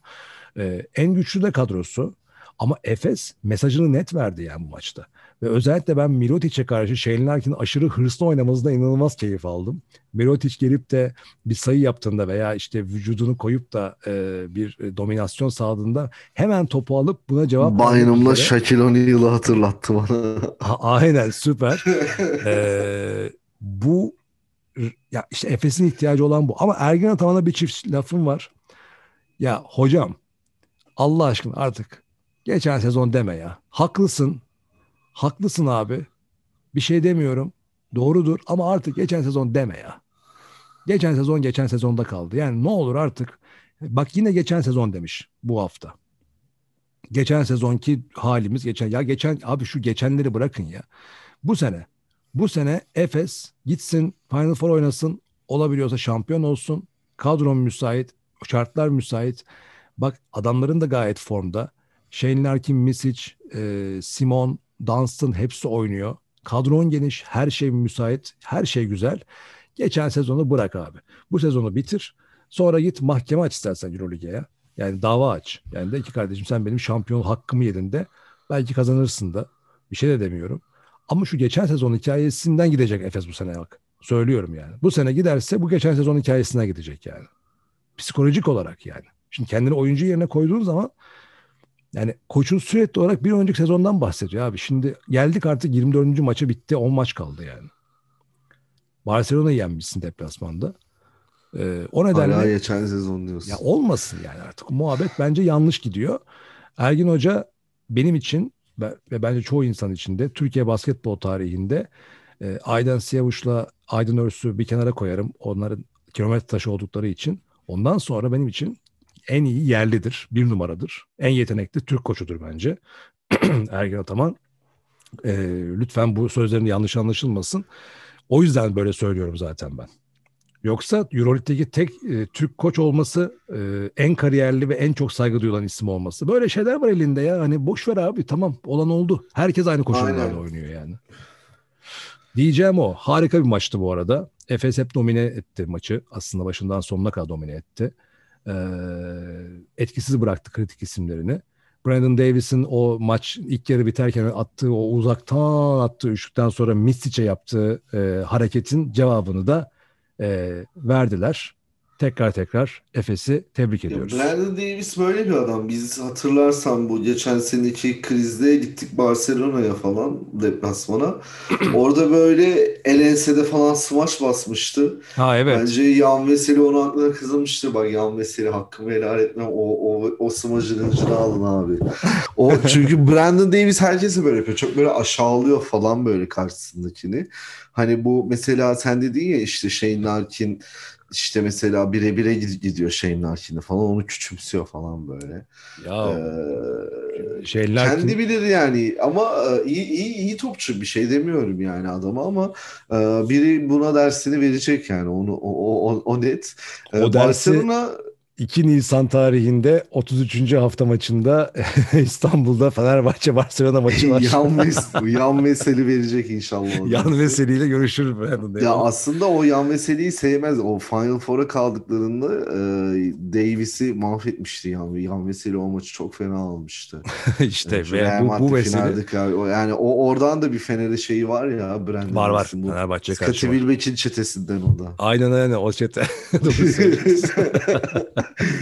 Ee, en güçlü de kadrosu. Ama Efes mesajını net verdi yani bu maçta. Ve özellikle ben Mirotic'e karşı Shane Larkin'in aşırı hırslı oynamasında inanılmaz keyif aldım. Mirotic gelip de bir sayı yaptığında veya işte vücudunu koyup da e, bir dominasyon sağladığında hemen topu alıp buna cevap
Bynum'la Shaquille O'Neal'ı hatırlattı bana.
aynen süper. ee, bu ya işte Efes'in ihtiyacı olan bu. Ama Ergin Ataman'a bir çift lafım var. Ya hocam Allah aşkına artık geçen sezon deme ya. Haklısın. Haklısın abi. Bir şey demiyorum. Doğrudur ama artık geçen sezon deme ya. Geçen sezon geçen sezonda kaldı. Yani ne olur artık. Bak yine geçen sezon demiş bu hafta. Geçen sezonki halimiz geçen ya geçen abi şu geçenleri bırakın ya. Bu sene bu sene Efes gitsin Final Four oynasın olabiliyorsa şampiyon olsun. Kadron müsait, şartlar müsait. Bak adamların da gayet formda. Shane Larkin, Misic, e, Simon, Dunstan hepsi oynuyor. Kadron geniş, her şey müsait, her şey güzel. Geçen sezonu bırak abi. Bu sezonu bitir. Sonra git mahkeme aç istersen Euroleague'ye. Yani dava aç. Yani de ki kardeşim sen benim şampiyon hakkımı yedin de belki kazanırsın da. Bir şey de demiyorum. Ama şu geçen sezon hikayesinden gidecek Efes bu sene bak. Söylüyorum yani. Bu sene giderse bu geçen sezon hikayesine gidecek yani. Psikolojik olarak yani. Şimdi kendini oyuncu yerine koyduğun zaman yani koçun sürekli olarak bir önceki sezondan bahsediyor abi. Şimdi geldik artık 24. maça bitti. 10 maç kaldı yani. Barcelona'yı yenmişsin deplasmanda. Ee, o nedenle
Hala geçen sezon diyorsun.
Ya olmasın yani artık. Muhabbet bence yanlış gidiyor. Ergin Hoca benim için ve bence çoğu insan için de Türkiye basketbol tarihinde e, Aydan Siyavuş'la Aydın Örs'ü bir kenara koyarım. Onların kilometre taşı oldukları için. Ondan sonra benim için en iyi yerlidir. Bir numaradır. En yetenekli Türk koçudur bence. Ergin Ataman. E, lütfen bu sözlerin yanlış anlaşılmasın. O yüzden böyle söylüyorum zaten ben. Yoksa Euroleague'deki tek e, Türk koç olması, e, en kariyerli ve en çok saygı duyulan isim olması. Böyle şeyler var elinde ya. Hani boş ver abi tamam olan oldu. Herkes aynı koşullarda oynuyor yani. Diyeceğim o. Harika bir maçtı bu arada. Efes hep domine etti maçı. Aslında başından sonuna kadar domine etti. Ee, etkisiz bıraktı kritik isimlerini. Brandon Davis'in o maç ilk yarı biterken attığı o uzaktan attığı üçlükten sonra Misic'e yaptığı e, hareketin cevabını da e, verdiler. Tekrar tekrar Efes'i tebrik ediyoruz.
Ya Brandon Davis böyle bir adam. Biz hatırlarsan bu geçen seneki krizde gittik Barcelona'ya falan deplasmana. Orada böyle el ensede falan smaç basmıştı.
Ha evet.
Bence Yan Veseli onun aklına kızılmıştı. Bak Yan Veseli hakkımı helal etmem. O, o, o smacın hıncını alın abi. O, çünkü Brandon Davis herkese böyle yapıyor. Çok böyle aşağılıyor falan böyle karşısındakini. Hani bu mesela sen dedin ya işte Shane Larkin işte mesela bire bire gidiyor Shane Larkin'e falan onu küçümsüyor falan böyle.
Ya
ee, şey Larkin... kendi bilir yani ama e, iyi, iyi iyi topçu bir şey demiyorum yani adama ama e, biri buna dersini verecek yani onu o, o, o net.
O ee, dersi... Barcelona 2 Nisan tarihinde 33. hafta maçında İstanbul'da Fenerbahçe Barcelona maçı var.
yan, mes yan meseli verecek inşallah.
yan meseliyle görüşür Brandon.
Ya aslında o yan meseliyi sevmez. O Final Four'a kaldıklarında e, Davis'i mahvetmişti yan. Yan meseli o maçı çok fena almıştı.
İşte yani ve bu, bu mesele.
Yani o oradan da bir Fener'e şeyi var ya Brandon.
Var var. Bu, Fenerbahçe karşı
Scottie Wilbeck'in çetesinden o da.
Aynen öyle o çete.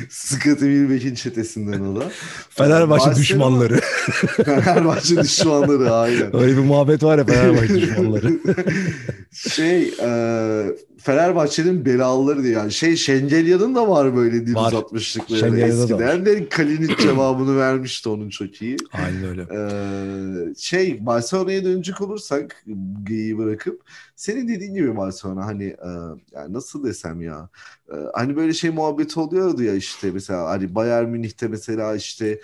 Scottie Wilbeck'in çetesinden o da.
Fenerbahçe Barcelona, düşmanları.
Fenerbahçe düşmanları aynen.
Öyle bir muhabbet var ya Fenerbahçe düşmanları.
şey e, Fenerbahçe'nin belalıları diye yani şey Şengelya'nın da var böyle dil var. uzatmışlıkları eskiden de Kalinic cevabını vermişti onun çok iyi.
Aynen öyle.
Ee, şey Barcelona'ya dönecek olursak G'yi bırakıp senin dediğin gibi Barcelona hani e, yani nasıl desem ya e, hani böyle şey muhabbet oluyordu ya işte mesela hani Bayern Münih'te mesela işte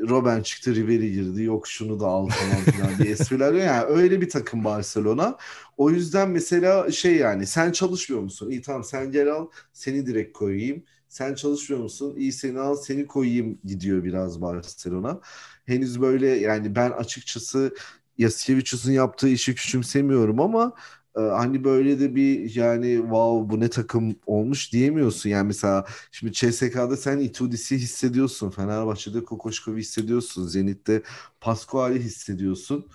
Robben çıktı Ribery girdi yok şunu da al falan filan diye espriler yani öyle bir takım Barcelona. O yüzden mesela şey yani sen çalışmıyor musun? İyi tamam sen gel al seni direkt koyayım. Sen çalışmıyor musun? İyi seni al seni koyayım gidiyor biraz Barcelona. Henüz böyle yani ben açıkçası Yasikevicius'un yaptığı işi küçümsemiyorum ama hani böyle de bir yani wow bu ne takım olmuş diyemiyorsun. Yani mesela şimdi CSK'da sen Itudis'i hissediyorsun. Fenerbahçe'de Kokoşkov'u hissediyorsun. Zenit'te Pascual'i hissediyorsun.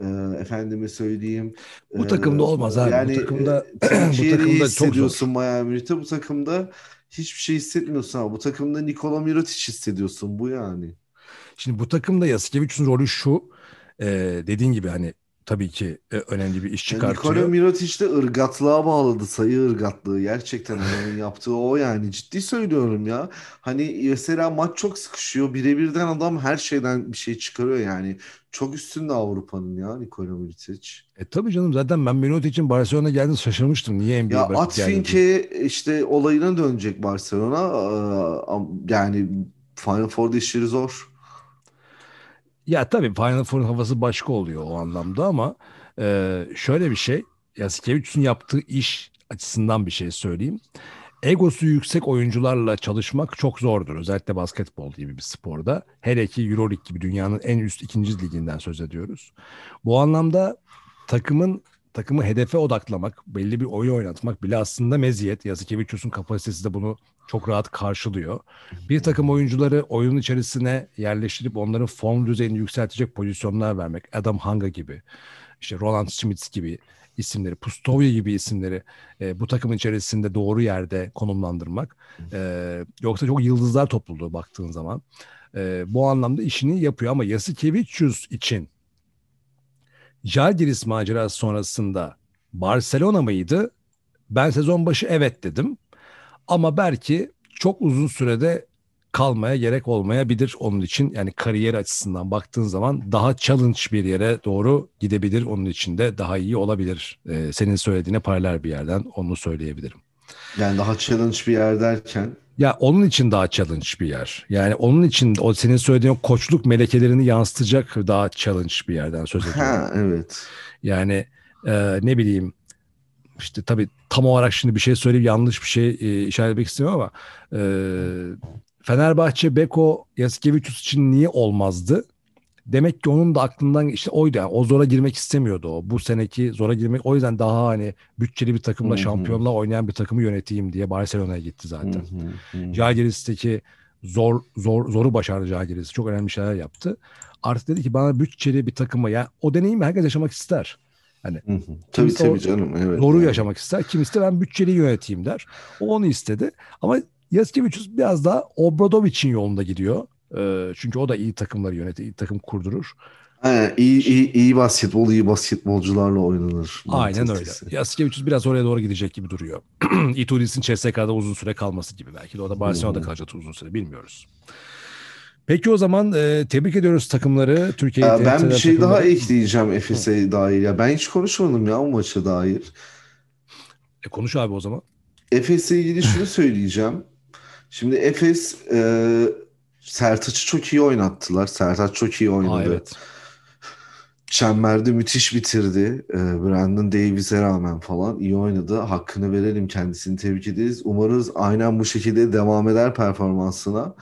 E, efendime söyleyeyim.
Bu takımda olmaz abi.
Yani,
bu takımda
e,
bu takımda çok
hissediyorsun
zor.
Miami Münih'te. Bu takımda hiçbir şey hissetmiyorsun ama bu takımda Nikola Mirotic hissediyorsun. Bu yani.
Şimdi bu takımda Yasikevicius'un rolü şu. E, dediğin gibi hani tabii ki e, önemli bir iş
Yani
çıkartıyor.
Nikola Mirotic de ırgatlığa bağladı. Sayı ırgatlığı. Gerçekten adamın yaptığı o yani. Ciddi söylüyorum ya. Hani mesela maç çok sıkışıyor. Birebirden adam her şeyden bir şey çıkarıyor yani. Çok üstünde Avrupa'nın ya Nikola Mirotic.
E tabii canım zaten ben Mirotic'in Barcelona geldiğini şaşırmıştım. Niye NBA
Ya. Atfink'e işte olayına dönecek Barcelona. Ee, Yani Final Four'da işleri zor.
Ya tabii Final Four'un havası başka oluyor o anlamda ama e, şöyle bir şey. Yasikevicius'un yaptığı iş açısından bir şey söyleyeyim. Egosu yüksek oyuncularla çalışmak çok zordur. Özellikle basketbol gibi bir sporda. Hele ki Euroleague gibi dünyanın en üst ikinci liginden söz ediyoruz. Bu anlamda takımın takımı hedefe odaklamak, belli bir oyun oynatmak bile aslında meziyet. Yasikevicius'un kapasitesi de bunu çok rahat karşılıyor. Bir takım oyuncuları oyunun içerisine yerleştirip onların form düzeyini yükseltecek pozisyonlar vermek. Adam Hanga gibi, işte Roland Schmitz gibi isimleri, Pustovya gibi isimleri e, bu takımın içerisinde doğru yerde konumlandırmak. E, yoksa çok yıldızlar topluluğu baktığın zaman. E, bu anlamda işini yapıyor ama Yasikevicius için Jalgiris macerası sonrasında Barcelona mıydı? Ben sezon başı evet dedim. Ama belki çok uzun sürede kalmaya gerek olmayabilir onun için. Yani kariyer açısından baktığın zaman daha challenge bir yere doğru gidebilir. Onun için de daha iyi olabilir. Ee, senin söylediğine paralel bir yerden onu söyleyebilirim.
Yani daha challenge bir yer derken
Ya onun için daha challenge bir yer. Yani onun için o senin söylediğin koçluk melekelerini yansıtacak daha challenge bir yerden söz ediyorum.
ha evet.
Yani e, ne bileyim işte tabii tam olarak şimdi bir şey söyleyip yanlış bir şey e, işaret etmek istemiyorum ama e, Fenerbahçe Beko Yasikevicius için niye olmazdı? Demek ki onun da aklından işte oydu. Yani o zora girmek istemiyordu o. Bu seneki zora girmek o yüzden daha hani bütçeli bir takımla
Hı hı.
şampiyonla oynayan bir takımı yöneteyim diye Barcelona'ya gitti zaten. Jalgiris'teki zor zor zoru başardı Jalgiris. Çok önemli şeyler yaptı. Artık dedi ki bana bütçeli bir takıma ya o deneyimi herkes yaşamak ister.
Hı hı. Tabii
Kimisi o
tabii canım evet.
Zoru
yani.
yaşamak ister. Kimisi ben bütçeli yöneteyim der. O onu istedi. Ama Yasikevicius biraz daha Obradovic'in yolunda gidiyor. Çünkü o da iyi takımları yönetir, iyi takım kurdurur.
Aynen, iyi, iyi, iyi basketbol, iyi basketbolcularla oynanır.
Aynen öyle. Yasikevicius biraz oraya doğru gidecek gibi duruyor. Itudis'in CSK'da uzun süre kalması gibi belki de o da Barcelona'da
Hı.
kalacak uzun süre bilmiyoruz. Peki o zaman e, tebrik ediyoruz takımları. Türkiye'yi
ben bir şey daha
takımları.
ekleyeceğim Efes'e dair. Ya ben hiç konuşmadım ya o maça dair.
E, konuş abi o zaman.
Efes'le ilgili şunu söyleyeceğim. Şimdi Efes e, Sertaç'ı çok iyi oynattılar. Sertaç çok iyi oynadı.
Aa, evet.
Çemberde müthiş bitirdi. E, Brandon Davis'e rağmen falan iyi oynadı. Hakkını verelim kendisini tebrik ederiz. Umarız aynen bu şekilde devam eder performansına.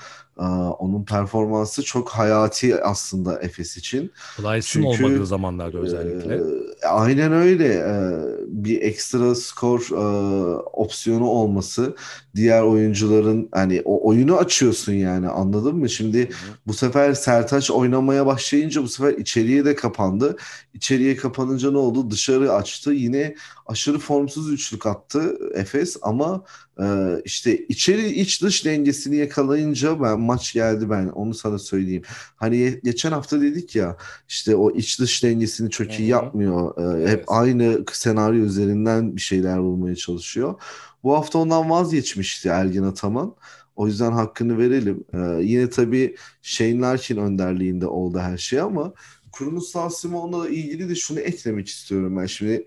Onun performansı çok hayati aslında Efes için.
Plyce'ın olmadığı zamanlarda özellikle.
Ee, aynen öyle. Ee, bir ekstra skor e, opsiyonu olması diğer oyuncuların hani o oyunu açıyorsun yani anladın mı? Şimdi bu sefer Sertaç oynamaya başlayınca bu sefer içeriye de kapandı. İçeriye kapanınca ne oldu? Dışarı açtı. Yine aşırı formsuz üçlük attı Efes ama e, işte içeri iç dış dengesini yakalayınca ben maç geldi ben onu sana söyleyeyim. Hani geçen hafta dedik ya işte o iç dış dengesini çok iyi yapmıyor. Ee,
Evet.
Hep aynı senaryo üzerinden bir şeyler bulmaya çalışıyor. Bu hafta ondan vazgeçmişti Ergin Ataman. O yüzden hakkını verelim. Ee, yine tabii Shane Larkin önderliğinde oldu her şey ama Kurumsal Simon'la ilgili de şunu eklemek istiyorum ben şimdi.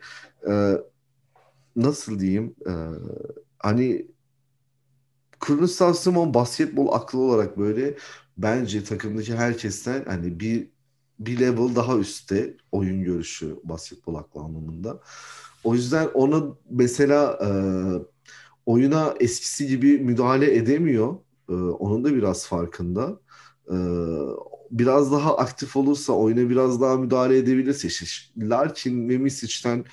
Ee, nasıl diyeyim? Ee, hani Kurumsal Simon basketbol aklı olarak böyle bence takımdaki herkesten hani bir bir level daha üstte oyun görüşü basketbol aklı anlamında. O yüzden onu mesela e, oyuna eskisi gibi müdahale edemiyor. E, onun da biraz farkında. E, biraz daha aktif olursa, oyuna biraz daha müdahale edebilirse işte Larkin ve Misic'ten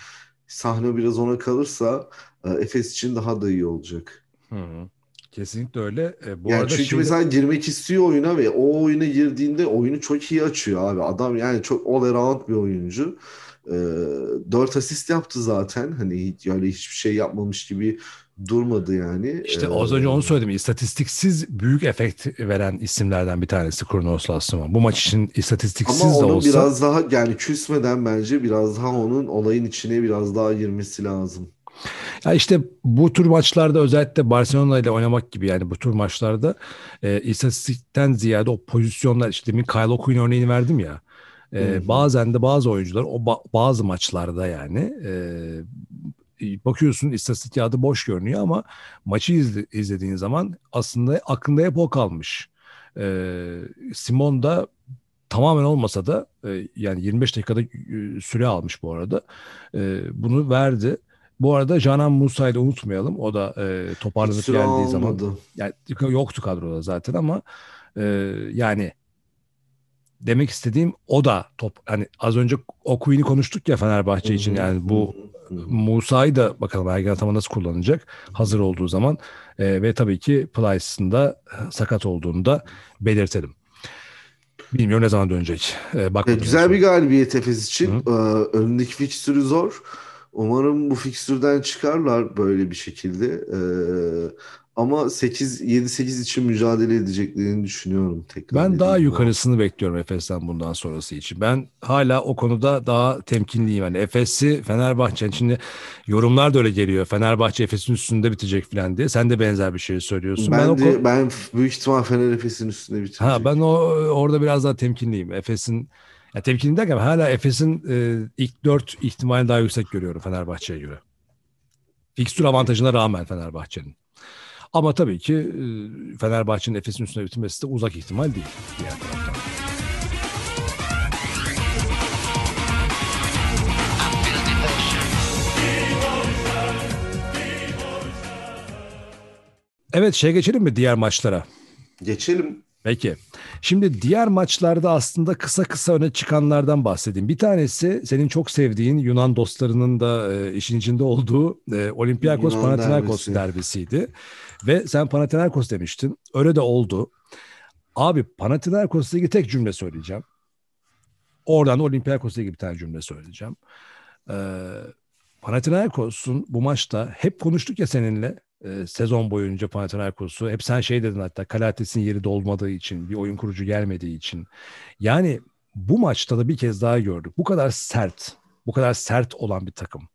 sahne biraz ona kalırsa Efes için daha da iyi olacak.
Hı hı. Kesinlikle öyle. E, bu
yani
arada
çünkü
şimdi...
mesela girmek istiyor oyuna ve o oyuna girdiğinde oyunu çok iyi açıyor abi. Adam yani çok all around bir oyuncu. E, 4 asist yaptı zaten. Hani hiç, öyle hiçbir şey yapmamış gibi durmadı yani.
İşte
Ee,
az önce onu söyledim. İstatistiksiz büyük efekt veren isimlerden bir tanesi Kronos Lassuma. Bu maç için istatistiksiz
Ama
de olsa
biraz daha yani küsmeden bence biraz daha onun olayın içine biraz daha girmesi lazım.
Ya işte bu tür maçlarda özellikle Barcelona ile oynamak gibi yani bu tür maçlarda e, istatistikten ziyade o pozisyonlar işte demin Kyle O'Quinn örneğini verdim ya. E, bazen de bazı oyuncular o ba- bazı maçlarda yani e, bakıyorsun istatistik kağıdı boş görünüyor ama maçı izle- izlediğin zaman aslında aklında hep o kalmış. E, Simon da tamamen olmasa da e, yani 25 dakikada süre almış bu arada. E, bunu verdi. Bu arada Canan Musa'yı da unutmayalım. O da e, toparlanıp geldiği zaman yani yoktu kadroda zaten ama e, yani demek istediğim o da top hani az önce Okuyun'u konuştuk ya Fenerbahçe için yani bu. Musa'yı da bakalım Ergen Ataman nasıl kullanacak hazır olduğu zaman E, ve tabii ki Plyce'ın da sakat olduğunu da belirtelim. Bilmiyorum ne zaman dönecek. E, bakmadım
güzel
en
bir galibiyet Efes için. Ee, önündeki fikstürü zor. Umarım bu fikstürden çıkarlar böyle bir şekilde. Ee, ama 8 7-8 için mücadele edeceklerini düşünüyorum tekrar.
Ben daha yukarısını bekliyorum Efes'ten bundan sonrası için. Ben hala o konuda daha temkinliyim. Yani Efes'i Fenerbahçe'nin şimdi yorumlar da öyle geliyor. Fenerbahçe Efes'in üstünde bitecek falan diye. Sen de benzer bir şey söylüyorsun.
Ben,
Ben,
de
ko-
ben büyük ihtimal Fener Efes'in üstünde bitirecek.
ha ben o orada biraz daha temkinliyim. Efes'in ya temkinliyim derken hala Efes'in e, ilk dört ihtimalini daha yüksek görüyorum Fenerbahçe'ye göre. Fikstür avantajına rağmen Fenerbahçe'nin. Ama tabii ki e, Fenerbahçe'nin Efes'in üstüne bitirmesi de uzak ihtimal değil diğer taraftan. Evet şey geçelim mi diğer maçlara?
Geçelim.
Peki. Şimdi diğer maçlarda aslında kısa kısa öne çıkanlardan bahsedeyim. Bir tanesi senin çok sevdiğin Yunan dostlarının da e, işin içinde olduğu e, Olympiakos
Yunan
Panathinaikos
derbisi.
derbisiydi. Ve sen Panathinaikos demiştin. Öyle de oldu. Abi Panathinaikos'la ilgili tek cümle söyleyeceğim. Oradan da Olympiakos'la ilgili bir tane cümle söyleyeceğim. Ee, Panathinaikos'un bu maçta hep konuştuk ya seninle e, sezon boyunca Panathinaikos'u hep sen şey dedin hatta Kalates'in yeri dolmadığı için bir oyun kurucu gelmediği için. Yani bu maçta da bir kez daha gördük. Bu kadar sert bu kadar sert olan bir takım.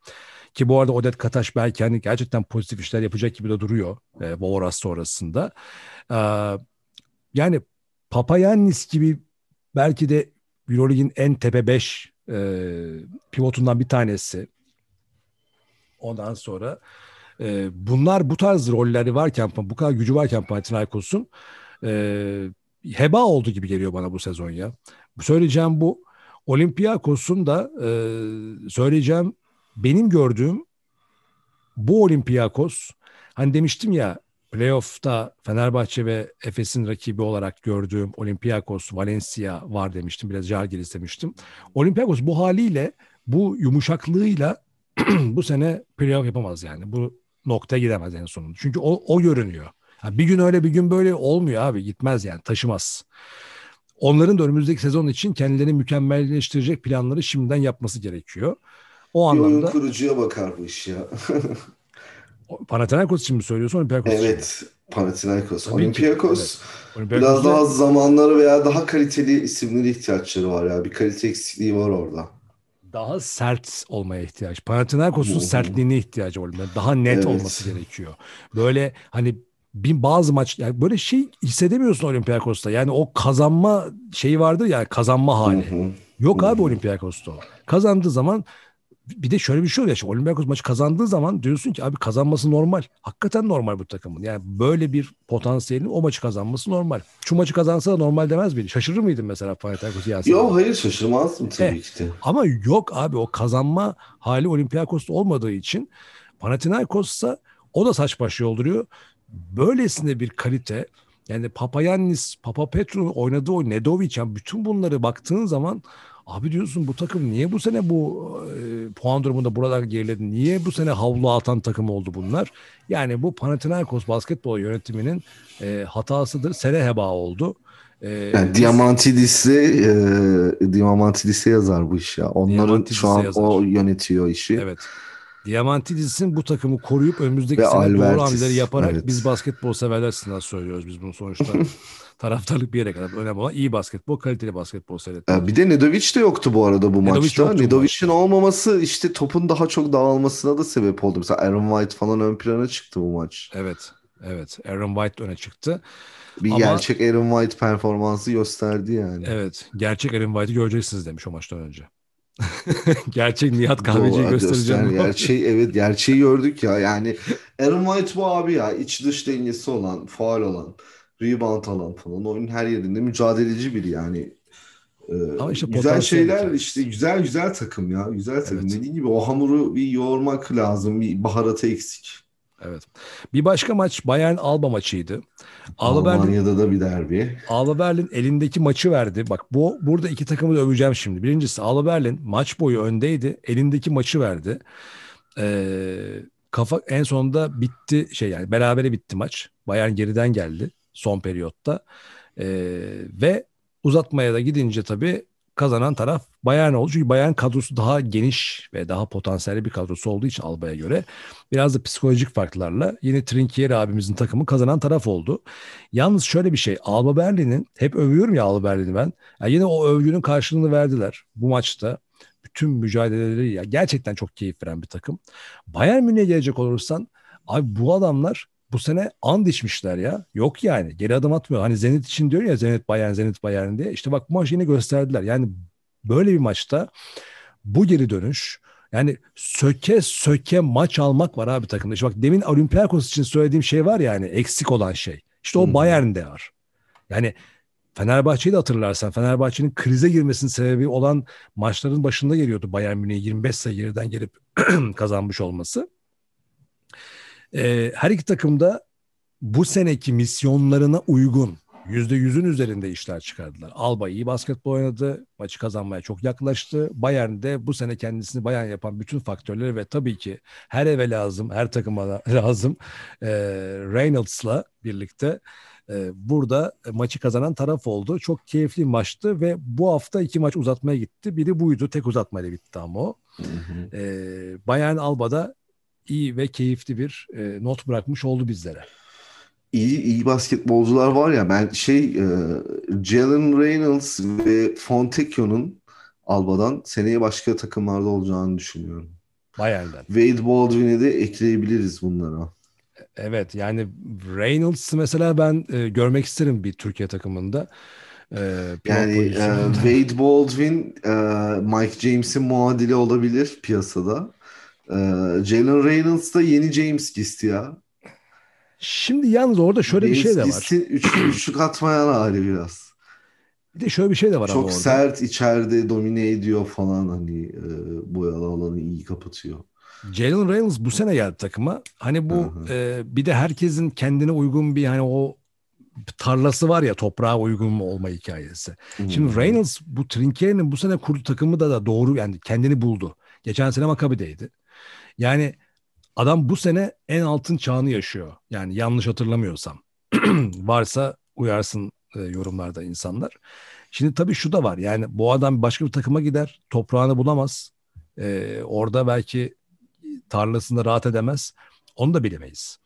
Ki bu arada Odet Kataş belki hani gerçekten pozitif işler yapacak gibi de duruyor e, Voras sonrasında. Ee, yani Papayannis gibi belki de Euroleague'in en tepe 5 e, pivotundan bir tanesi. Ondan sonra e, bunlar bu tarz rolleri varken, bu kadar gücü varken Panathinaikos'un e, heba oldu gibi geliyor bana bu sezon ya. Söyleyeceğim bu. Olympiakos'un da e, söyleyeceğim benim gördüğüm bu Olympiakos hani demiştim ya playoff'ta Fenerbahçe ve Efes'in rakibi olarak gördüğüm Olympiakos, Valencia var demiştim. Biraz Žalgiris demiştim. Olympiakos bu haliyle, bu yumuşaklığıyla bu sene playoff yapamaz yani. Bu noktaya gidemez en sonunda. Çünkü o, o görünüyor. Ha, bir gün öyle bir gün böyle olmuyor abi. Gitmez yani taşımaz. Onların da önümüzdeki sezon için kendilerini mükemmelleştirecek planları şimdiden yapması gerekiyor. O
Bir oyun
anlamda
kurucuya bakar bu iş ya.
Panathinaikos için mi söylüyorsun Olympiakos için mi?
evet. Panathinaikos.
Tabii ki,
Olympiakos biraz daha zamanları veya daha kaliteli isimlere ihtiyaçları var ya. Bir kalite eksikliği var orada.
Daha sert olmaya ihtiyaç. Panathinaikos'un sertliğine ihtiyacı var. Yani Daha net
Evet.
olması gerekiyor. Böyle hani bir bazı maç yani böyle şey hissedemiyorsun Olympiakos'ta. Yani o kazanma şeyi vardır ya kazanma hali.
Hı hı.
Yok
Hı
abi. Olympiakos'ta. Kazandığı zaman bir de şöyle bir şey oluyor. Şimdi Olympiakos maçı kazandığı zaman diyorsun ki abi kazanması normal. Hakikaten normal bu takımın. Yani böyle bir potansiyelin o maçı kazanması normal. Şu maçı kazansa da normal demez miydi? Şaşırır mıydın mesela Panathinaikos yense?
Yo hayır şaşırmazdım tabii
Eh,
ki de.
Ama yok abi o kazanma hali Olympiakos'ta olmadığı için Panathinaikos'ta o da saç baş yolduruyor. Böylesine bir kalite yani Papayannis, Papa Petru'nun oynadığı o Nedovic yani bütün bunları baktığın zaman Abi diyorsun bu takım niye bu sene bu e, puan durumunda buradan geriledi? Niye bu sene havlu atan takım oldu bunlar? Yani bu Panathinaikos basketbol yönetiminin e, hatasıdır. Sene heba oldu. E,
Yani Diamantidis'e e, Diamantidis'e yazar bu iş ya. Onların şu an
yazar.
o yönetiyor işi.
Evet. Diamantidis'in bu takımı koruyup önümüzdeki
Ve
sene doğru
Albertis,
hamleleri yaparak
evet.
biz basketbol severler açısından söylüyoruz biz bunu sonuçta. taraftarlık bir yere kadar önemli olan iyi basketbol, kaliteli basketbol seyretmek.
Bir de Nedovic de yoktu bu arada bu
Nedovic
maçta. Nedovic'in olmaması işte topun daha çok dağılmasına da sebep oldu. Mesela Aaron White falan ön plana çıktı bu maç.
Evet. Evet. Aaron White öne çıktı.
Bir
Ama-
gerçek Aaron White performansı gösterdi yani.
Evet. Gerçek Aaron White'ı göreceksiniz demiş o maçtan önce. Gerçek Nihat Kahveci'yi göstereceğim.
göster- Gerçeği evet gerçeği gördük ya. Yani Aaron White bu abi ya. iç dış dengesi olan, faal olan, rebound alan falan. Oyunun her yerinde mücadeleci biri yani. Ee,
Ama işte
güzel şeyler
hikayesi.
işte güzel güzel takım ya. Güzel takım.
Evet.
Dediğin gibi o hamuru bir yoğurmak lazım. Bir baharatı eksik.
Evet. Bir başka maç Bayern Alba maçıydı. Alba Berlin,
Almanya'da da bir derbi.
Alba Berlin elindeki maçı verdi. Bak bu burada iki takımı da öveceğim şimdi. Birincisi Alba Berlin maç boyu öndeydi. Elindeki maçı verdi. Ee, kafa en sonunda bitti şey yani berabere bitti maç. Bayern geriden geldi son periyotta. Ee, ve uzatmaya da gidince tabii kazanan taraf Bayern oldu. Çünkü Bayern kadrosu daha geniş ve daha potansiyelli bir kadrosu olduğu için Alba'ya göre biraz da psikolojik farklarla yine Trinkier abimizin takımı kazanan taraf oldu. Yalnız şöyle bir şey Alba Berlin'in hep övüyorum ya Alba Berlin'i ben. Ya yine o övgünün karşılığını verdiler bu maçta. Bütün mücadeleleri ya gerçekten çok keyif veren bir takım. Bayern Münih'e gelecek olursan abi bu adamlar bu sene and içmişler ya. Yok yani. Geri adım atmıyor. Hani Zenit için diyor ya Zenit Bayern, Zenit Bayern diye. İşte bak bu maç yine gösterdiler. Yani böyle bir maçta bu geri dönüş yani söke söke maç almak var abi takımda. İşte bak demin Olympiakos için söylediğim şey var ya hani eksik olan şey. İşte o
Hı.
Bayern'de var. Yani Fenerbahçe'yi de hatırlarsan Fenerbahçe'nin krize girmesinin sebebi olan maçların başında geliyordu Bayern Münih'e 25 sayı geriden gelip kazanmış olması. Ee, her iki takım da bu seneki misyonlarına uygun %100'ün üzerinde işler çıkardılar. Alba iyi basketbol oynadı. Maçı kazanmaya çok yaklaştı. Bayern de bu sene kendisini Bayern yapan bütün faktörleri ve tabii ki her eve lazım, her takıma lazım e, Reynolds'la birlikte e, burada maçı kazanan taraf oldu. Çok keyifli maçtı ve bu hafta iki maç uzatmaya gitti. Biri buydu. Tek uzatmayla bitti ama o.
Hı hı.
E, Bayern Alba'da iyi ve keyifli bir e, not bırakmış oldu bizlere.
İyi, iyi basketbolcular var ya ben şey e, Jalen Reynolds ve Fontecchio'nun Alba'dan seneye başka takımlarda olacağını düşünüyorum.
Bayern'den.
Wade Baldwin'i de ekleyebiliriz bunlara.
Evet yani Reynolds mesela ben e, görmek isterim bir Türkiye takımında. E,
Yani e. Wade Baldwin e, Mike James'in muadili olabilir piyasada. E, Jalen Reynolds da yeni James Gist ya.
Şimdi yalnız orada şöyle bir şey de var.
Gist'in üçlü üçlük atmayan hali biraz.
Bir de şöyle bir şey de var ama
Çok
orada.
sert içeride domine ediyor falan hani e, boyalı alanı iyi kapatıyor.
Jalen Reynolds bu sene geldi takıma. Hani bu e, bir de herkesin kendine uygun bir hani o tarlası var ya toprağa uygun olma hikayesi. Şimdi
Hmm.
Reynolds bu Trinkier'in bu sene kurduğu takımı da, da doğru yani kendini buldu. Geçen sene Maccabi'deydi. Yani adam bu sene en altın çağını yaşıyor. Yani yanlış hatırlamıyorsam. Varsa uyarsın e, yorumlarda insanlar. Şimdi tabii şu da var. Yani bu adam başka bir takıma gider. Toprağını bulamaz. E, orada belki tarlasında rahat edemez. Onu da bilemeyiz.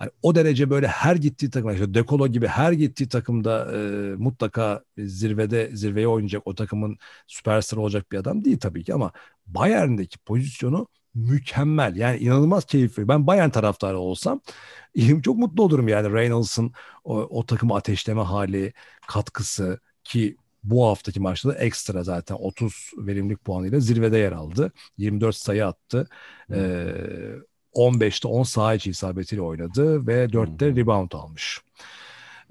Yani o derece böyle her gittiği takım, işte Dekolo gibi her gittiği takımda e, mutlaka zirvede zirveye oynayacak o takımın süperstar olacak bir adam değil tabii ki ama Bayern'deki pozisyonu mükemmel. Yani inanılmaz keyifli. Ben Bayern taraftarı olsam çok mutlu olurum yani Reynolds'ın o, o takımı ateşleme hali, katkısı ki bu haftaki maçta da ekstra zaten 30 verimlilik puanıyla zirvede yer aldı. 24 sayı attı. Ee, 15'te 10 saha içi isabetiyle oynadı ve 4'te
Hı hı.
rebound almış.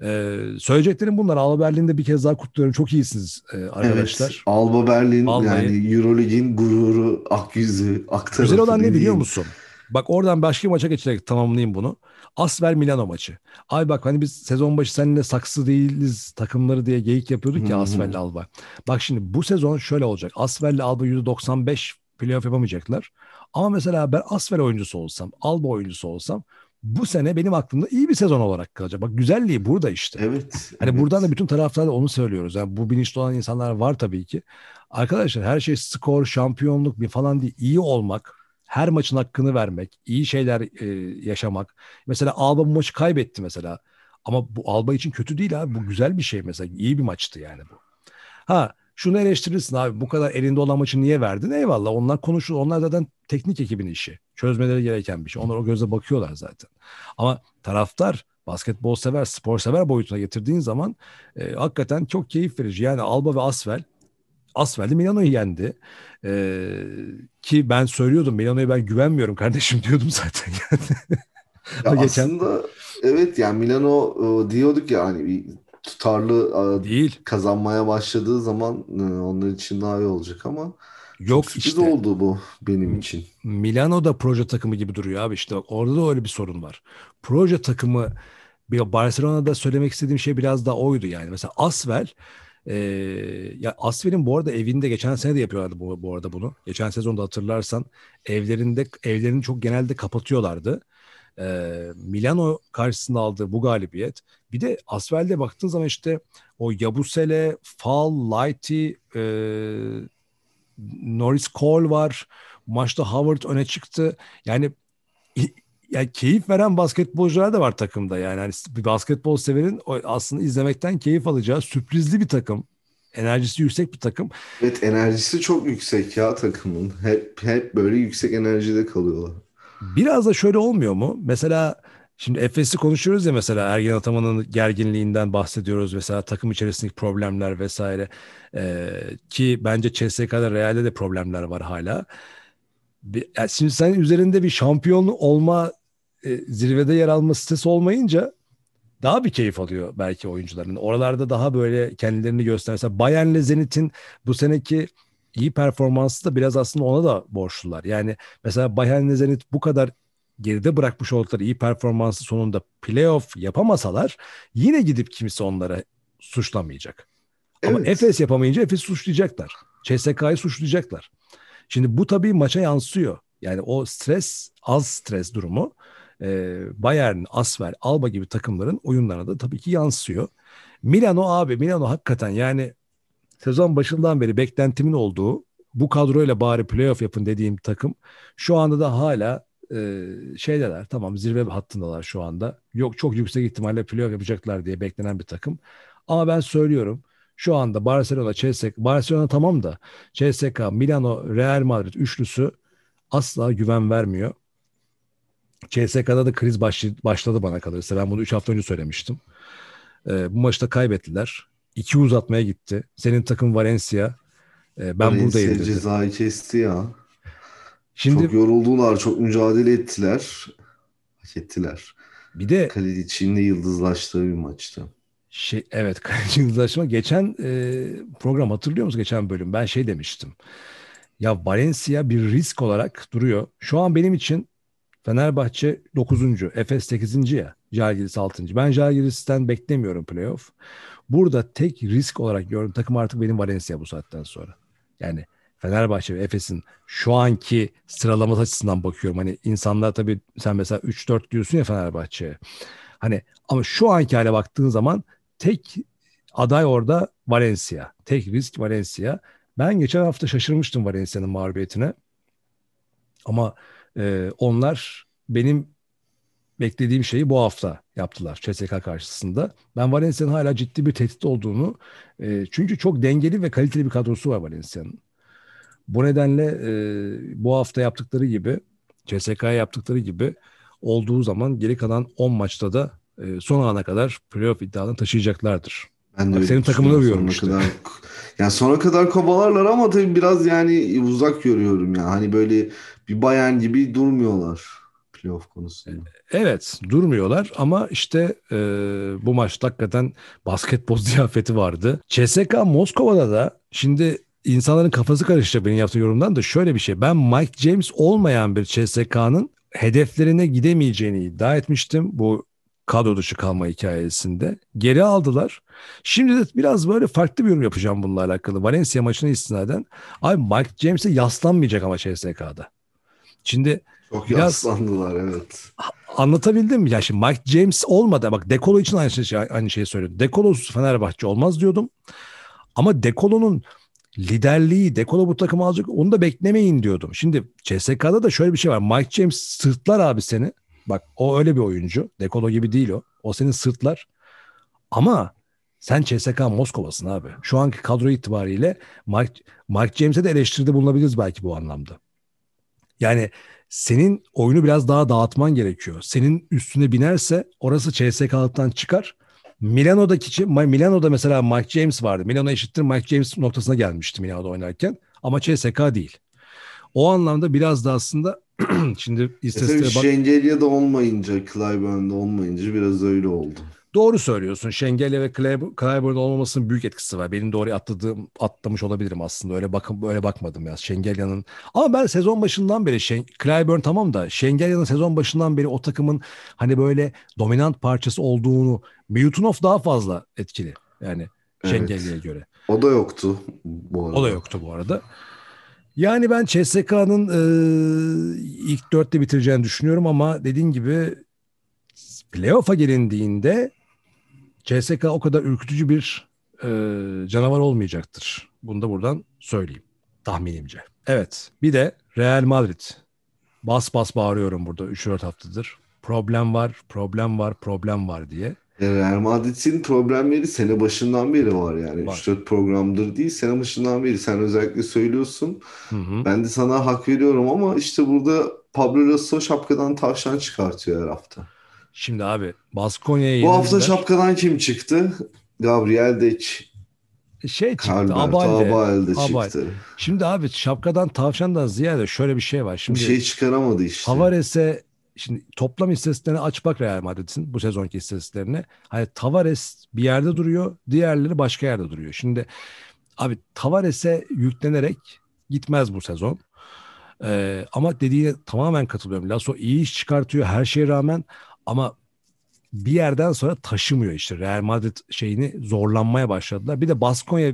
Ee, söyleyeceklerim bunlar. Alba Berlin'de bir kez daha kutluyorum. Çok iyisiniz e, arkadaşlar.
Evet, Alba Berlin
Vallahi.
yani Eurolig'in gururu, ak yüzü, ak tarafı
Güzel olan ne biliyor musun? Bak oradan başka bir maça geçerek tamamlayayım bunu. Asvel Milano maçı. Ay bak hani biz sezon başı seninle saksı değiliz takımları diye geyik yapıyorduk ya Asvel'le Alba. Bak şimdi bu sezon şöyle olacak. Asvel'le Alba %95 playoff yapamayacaklar. Ama mesela ben Asvel oyuncusu olsam, Alba oyuncusu olsam bu sene benim aklımda iyi bir sezon olarak kalacak. Bak güzelliği burada işte.
Evet.
Hani
evet.
buradan da bütün taraftarda onu söylüyoruz. Yani bu bilinçli olan insanlar var tabii ki. Arkadaşlar her şey skor, şampiyonluk bir falan değil. İyi olmak, her maçın hakkını vermek, iyi şeyler e, yaşamak. Mesela Alba bu maçı kaybetti mesela. Ama bu Alba için kötü değil abi. Bu güzel bir şey mesela. İyi bir maçtı yani bu. Ha şunu eleştirirsin abi bu kadar elinde olan maçı niye verdin? Eyvallah onlar konuşur. Onlar zaten teknik ekibin işi. Çözmeleri gereken bir şey. Onlar o gözle bakıyorlar zaten. Ama taraftar basketbol sever, spor sever boyutuna getirdiğin zaman e, hakikaten çok keyif verici. Yani Alba ve Asvel Asvel'de Milano'yu yendi. Ee, ki ben söylüyordum Milano'ya ben güvenmiyorum kardeşim diyordum zaten.
ya geçen... Aslında evet yani Milano e, diyorduk ya hani bir tutarlı e,
değil
kazanmaya başladığı zaman e, onlar için daha iyi olacak ama
Yok
çok
işte
oldu bu benim için.
Milano da proje takımı gibi duruyor abi işte orada da öyle bir sorun var. Proje takımı bir Barcelona'da söylemek istediğim şey biraz da oydu yani. Mesela Asvel ee, ya Asvel'in bu arada evinde geçen sene de yapıyorlardı bu, bu arada bunu. Geçen sezonda hatırlarsan evlerinde evlerini çok genelde kapatıyorlardı. Ee, Milano karşısında aldığı bu galibiyet. Bir de Asvel'de baktığın zaman işte o Yabusele, Fall, Lighty, e, Norris Cole var. Maçta Howard öne çıktı. Yani yani keyif veren basketbolcular da var takımda yani. yani bir basketbol severin aslında izlemekten keyif alacağı sürprizli bir takım. Enerjisi yüksek bir takım.
Evet enerjisi çok yüksek ya takımın. Hep hep böyle yüksek enerjide kalıyorlar.
Biraz da şöyle olmuyor mu? Mesela şimdi Efes'i konuşuyoruz ya mesela Ergen Ataman'ın gerginliğinden bahsediyoruz mesela takım içerisindeki problemler vesaire. Ee, ki bence CSK'da Real'de de problemler var hala. Yani şimdi sen üzerinde bir şampiyon olma e, zirvede yer alma sitesi olmayınca daha bir keyif alıyor belki oyuncuların. Oralarda daha böyle kendilerini gösterse. Bayern'le Zenit'in bu seneki iyi performansı da biraz aslında ona da borçlular. Yani mesela Bayern'le Zenit bu kadar geride bırakmış oldukları iyi performansı sonunda playoff yapamasalar yine gidip kimse onlara suçlamayacak. Evet. Ama Efes yapamayınca Efes suçlayacaklar. CSK'yı suçlayacaklar. Şimdi bu tabii maça yansıyor. Yani o stres, az stres durumu e, Bayern, Asver, Alba gibi takımların oyunlarına da tabii ki yansıyor. Milano abi, Milano hakikaten yani sezon başından beri beklentimin olduğu bu kadroyla bari playoff yapın dediğim takım şu anda da hala e, şeydeler tamam zirve hattındalar şu anda. Yok çok yüksek ihtimalle playoff yapacaklar diye beklenen bir takım. Ama ben söylüyorum şu anda Barcelona, CSK, Barcelona tamam da CSK, Milano, Real Madrid üçlüsü asla güven vermiyor. CSK'da da kriz başladı bana kalırsa. Ben bunu 3 hafta önce söylemiştim. Ee, bu maçta kaybettiler. İki uzatmaya gitti. Senin takım Valencia. Ee, ben
Valencia
buradayım dedi.
cezayı kesti ya. Şimdi, çok yoruldular. Çok mücadele ettiler. Hak ettiler.
Bir de
Kaledic'in de yıldızlaştığı bir maçtı.
Şey, evet Kaleci yıldızlaşma. Geçen e, program hatırlıyor musun geçen bölüm? Ben şey demiştim. Ya Valencia bir risk olarak duruyor. Şu an benim için Fenerbahçe 9. Efes 8. ya. Jalgiris 6. Ben Jalgiris'ten beklemiyorum playoff. Burada tek risk olarak gördüğüm takım artık benim Valencia bu saatten sonra. Yani Fenerbahçe ve Efes'in şu anki sıralaması açısından bakıyorum. Hani insanlar tabii sen mesela 3-4 diyorsun ya Fenerbahçe'ye. Hani ama şu anki hale baktığın zaman tek aday orada Valencia. Tek risk Valencia. Ben geçen hafta şaşırmıştım Valencia'nın mağlubiyetine. Ama e, onlar benim beklediğim şeyi bu hafta yaptılar CSK karşısında. Ben Valencia'nın hala ciddi bir tehdit olduğunu e, çünkü çok dengeli ve kaliteli bir kadrosu var Valencia'nın. Bu nedenle e, bu hafta yaptıkları gibi CSK'ya yaptıkları gibi olduğu zaman geri kalan 10 maçta da e, son ana kadar playoff iddialarını taşıyacaklardır. Ben de Bak, senin takımını övüyorum işte.
Kadar, yani sona kadar kovalarlar ama tabii biraz yani uzak görüyorum ya. Hani böyle bir Bayern gibi durmuyorlar playoff konusunda.
Evet durmuyorlar ama işte e, bu maçta hakikaten basketbol ziyafeti vardı. CSK Moskova'da da şimdi insanların kafası karışacak benim yaptığım yorumdan da şöyle bir şey. Ben Mike James olmayan bir CSK'nın hedeflerine gidemeyeceğini iddia etmiştim bu kadro dışı kalma hikayesinde. Geri aldılar. Şimdi de biraz böyle farklı bir yorum yapacağım bununla alakalı. Valencia maçına istinaden. Abi Mike James'e yaslanmayacak ama CSK'da. Şimdi
Çok
Biraz-
yaslandılar evet.
anlatabildim mi? Ya şimdi Mike James olmadı. Bak Dekolo için aynı, şey, aynı şeyi söylüyorum. Dekolosuz Fenerbahçe olmaz diyordum. Ama Dekolo'nun liderliği, Dekolo bu takımı alacak onu da beklemeyin diyordum. Şimdi CSK'da da şöyle bir şey var. Mike James sırtlar abi seni. Bak o öyle bir oyuncu. Dekolo gibi değil o. O senin sırtlar. Ama sen CSK Moskova'sın abi. Şu anki kadro itibariyle Mike, Mike James'e de eleştiride bulunabiliriz belki bu anlamda. Yani senin oyunu biraz daha dağıtman gerekiyor. Senin üstüne binerse orası CSK'lıktan çıkar. Milano'daki Milano'da mesela Mike James vardı. Milano eşittir Mike James noktasına gelmişti Milano'da oynarken. Ama CSK değil. O anlamda biraz da aslında şimdi
E
istatistiğe bak.
Şengelya'da olmayınca, Clyburn'da olmayınca biraz öyle oldu.
Doğru söylüyorsun. Şengelya ve Clyb- Clyburn'da olmamasının büyük etkisi var. Benim de oraya atladığım, atlamış olabilirim aslında. Öyle bakın böyle bakmadım ya Şengelya'nın. Ama ben sezon başından beri Şen, Clyburn tamam da Şengelya'nın sezon başından beri o takımın hani böyle dominant parçası olduğunu Milutinov daha fazla etkili. Yani
Evet.
Şengelya'ya göre.
O da yoktu bu arada.
O da yoktu bu arada. Yani ben CSK'nın e, ilk dörtte bitireceğini düşünüyorum ama dediğin gibi playoff'a gelindiğinde CSK o kadar ürkütücü bir e, canavar olmayacaktır. Bunu da buradan söyleyeyim tahminimce. Evet bir de Real Madrid. Bas bas bağırıyorum burada 3-4 haftadır. Problem var, problem var, problem var diye.
E, Real Madrid'in problemleri sene başından beri var yani.
Var.
3-4 programdır değil, sene başından beri. Sen özellikle söylüyorsun.
Hı hı.
Ben de sana hak veriyorum ama işte burada Pablo Lasso şapkadan tavşan çıkartıyor her hafta.
Şimdi abi Baskonya'ya
Bu hafta şapkadan kim çıktı? Gabriel Deç,
şey çıktı.
Calvert,
Abalde.
Abalde
Abal.
çıktı.
Şimdi abi şapkadan tavşandan ziyade şöyle bir şey var.
Bir
Şimdi
şey çıkaramadı işte.
Tavares'e şimdi toplam istatistiklerini aç bak Real Madrid'in bu sezonki istatistiklerine. Hani Tavares bir yerde duruyor, diğerleri başka yerde duruyor. Şimdi abi Tavares'e yüklenerek gitmez bu sezon. Ee, ama dediğine tamamen katılıyorum. Lasso iyi iş çıkartıyor her şeye rağmen ama bir yerden sonra taşımıyor işte. Real Madrid şeyini zorlanmaya başladılar. Bir de Baskonya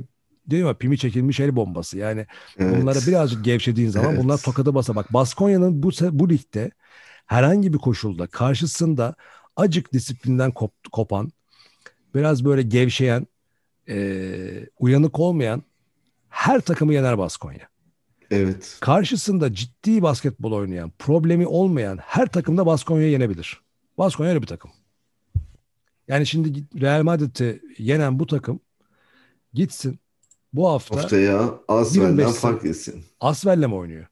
diyor ya pimi çekilmiş el bombası. Yani
Evet.
Bunlara birazcık gevşediğin zaman
Evet.
bunlar tokadı basa. Bak Baskonya'nın bu, bu ligde herhangi bir koşulda karşısında acık disiplinden kop- kopan, biraz böyle gevşeyen, e, uyanık olmayan her takımı yener Baskonya.
Evet.
Karşısında ciddi basketbol oynayan, problemi olmayan her takımda Baskonya'yı yenebilir. Baskonya öyle bir takım. Yani şimdi Real Madrid'i yenen bu takım gitsin bu hafta
Haftaya Asvel'den
25
fark etsin.
Asvel'le mi oynuyor?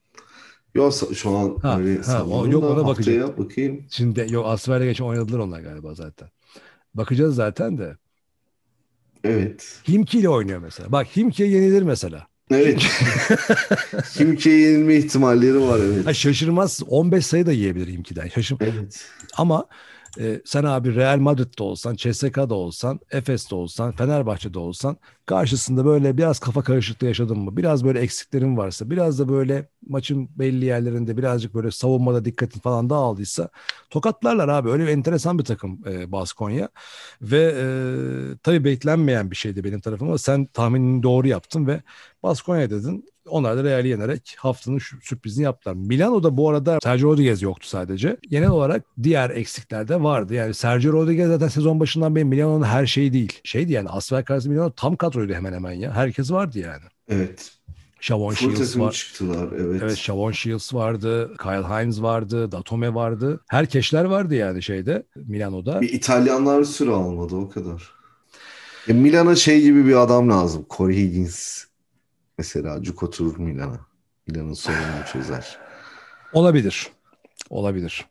Yoksa şu an
Ha,
öyle
ha, o- yok, ona bakacağım.
bakayım.
Şimdi yok Asfer'le geçen oynadılar onlar galiba zaten. Bakacağız zaten de.
Evet.
Himki ile oynuyor mesela. Bak Himki'ye yenilir mesela.
Evet. Kimki'ye yenilme ihtimalleri var evet.
Ha, şaşırmaz 15 sayı da yiyebilir Himki'den. Şaşır.
Evet.
Ama e, sen abi Real Madrid'de olsan, CSK'da olsan, Efes'te olsan, Fenerbahçe'de olsan karşısında böyle biraz kafa karışıklığı yaşadın mı? Biraz böyle eksiklerin varsa, biraz da böyle maçın belli yerlerinde birazcık böyle savunmada dikkatin falan dağıldıysa tokatlarlar abi. Öyle bir enteresan bir takım e, Baskonya. Ve e, tabii beklenmeyen bir şeydi benim tarafıma. Sen tahminini doğru yaptın ve Baskonya dedin. Onlar da Real'i yenerek haftanın şu sürprizini yaptılar. Milano'da bu arada Sergio Rodriguez yoktu sadece. Genel olarak diğer eksikler de vardı. Yani Sergio Rodriguez zaten sezon başından beri Milano'nun her şeyi değil. Şeydi yani Asfer karşısında Milano tam kadroydu hemen hemen ya. Herkes vardı yani.
Evet.
Shavon Shields var.
çıktılar evet.
Evet Shavon Shields vardı. Kyle Hines vardı. Datome vardı. Herkeşler vardı yani şeyde Milano'da.
Bir İtalyanlar süre almadı o kadar. Ya Milan'a şey gibi bir adam lazım. Corey Higgins mesela cuk oturur Milan'a. Milan'ın sorununu çözer.
Olabilir. Olabilir.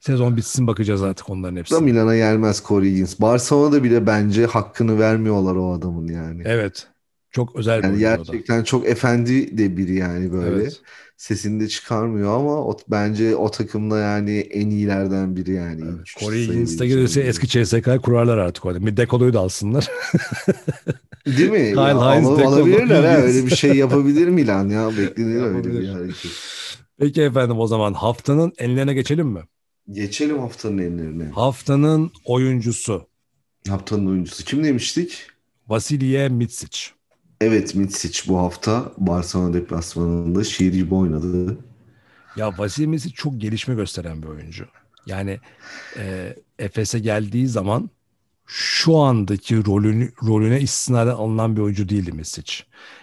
Sezon bitsin bakacağız artık onların
Da
hepsine.
Milan'a gelmez Corey Higgins. Barcelona'da bile bence hakkını vermiyorlar o adamın yani.
Evet. Çok özel bir
Yani
da.
gerçekten çok efendi de biri yani böyle.
Evet.
Sesini de çıkarmıyor ama o, bence o takımda yani en iyilerden biri yani.
Evet. Corey
sayabileceğim
gelirse eski CSK'yı kurarlar artık. Bir dekoloyu da alsınlar.
Değil mi?
Kyle
Ya,
Hines,
al- alabilirler ha.
Higgins.
Öyle bir şey yapabilir Milan ya. Beklenir öyle bir hareket.
Peki efendim o zaman haftanın enlerine geçelim mi?
Geçelim haftanın enlerine.
Haftanın oyuncusu
Haftanın oyuncusu kim demiştik?
Vasilije Mitsic.
Evet Mitsic bu hafta Barcelona deplasmanında şiir gibi oynadı.
Ya Mitsic çok gelişme gösteren bir oyuncu. Yani e, Efes'e geldiği zaman şu andaki rolünü rolüne istinaden alınan bir oyuncu değildi Mitsic.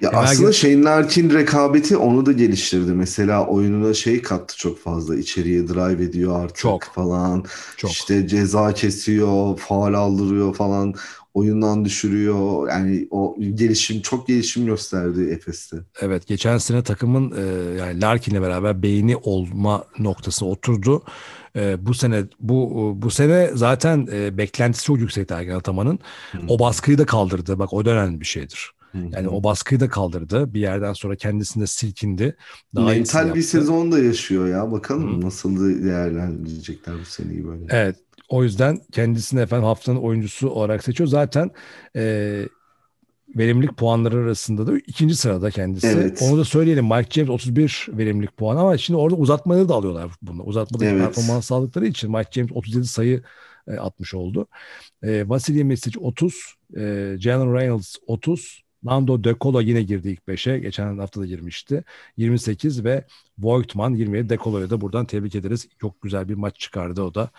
Ya
Temel
aslında Shane Larkin rekabeti onu da geliştirdi. Mesela oyununa şey kattı çok fazla. İçeriye drive ediyor artık
Çok.
falan.
Çok.
İşte ceza kesiyor, faul aldırıyor falan. Oyundan düşürüyor. Yani o gelişim çok gelişim gösterdi Efes'te.
Evet geçen sene takımın e, yani Larkin'le beraber beyni olma noktasına oturdu. E, bu sene bu bu sene zaten e, beklentisi çok yüksekti Ergen Ataman'ın. O baskıyı da kaldırdı. Bak o da önemli bir şeydir. Yani o baskıyı da kaldırdı. Bir yerden sonra kendisinde silkindi. Daha
Mental bir
yaptı.
sezon da yaşıyor ya. Bakalım
Hı.
nasıl değerlendirecekler bu seneyi böyle.
Evet. O yüzden kendisini efendim haftanın oyuncusu olarak seçiyor. Zaten e, verimlilik puanları arasında da ikinci sırada kendisi.
Evet.
Onu da söyleyelim. Mike James 31 verimlilik puan ama şimdi orada uzatmaları da alıyorlar bunu. Uzatmadaki
Evet.
performans aldıkları için Mike James 37 sayı e, atmış oldu. E, Vasilij Misic 30, e, Jalen Reynolds 30, Nando De Colo yine girdi ilk 5'e. Geçen hafta da girmişti. 28 ve Voigtman 27. De Colo'ya da buradan tebrik ederiz. Çok güzel bir maç çıkardı o da.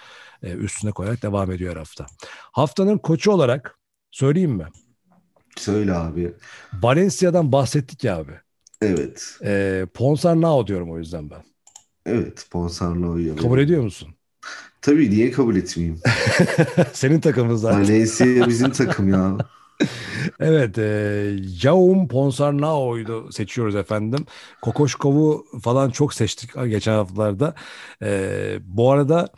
E, üstüne koyarak devam ediyor her hafta. Haftanın koçu olarak söyleyeyim mi?
Söyle abi.
Valencia'dan bahsettik ya abi.
Evet.
E, Ponsarnau diyorum o yüzden ben.
Evet. Ponsarno'yu
Kabul ediyor musun?
Tabii niye kabul etmeyeyim?
Senin takımın zaten.
Valencia bizim takım ya.
Evet, e, Jaume Ponsarnau'yu seçiyoruz efendim. Kokoşkov'u falan çok seçtik geçen haftalarda. E, bu arada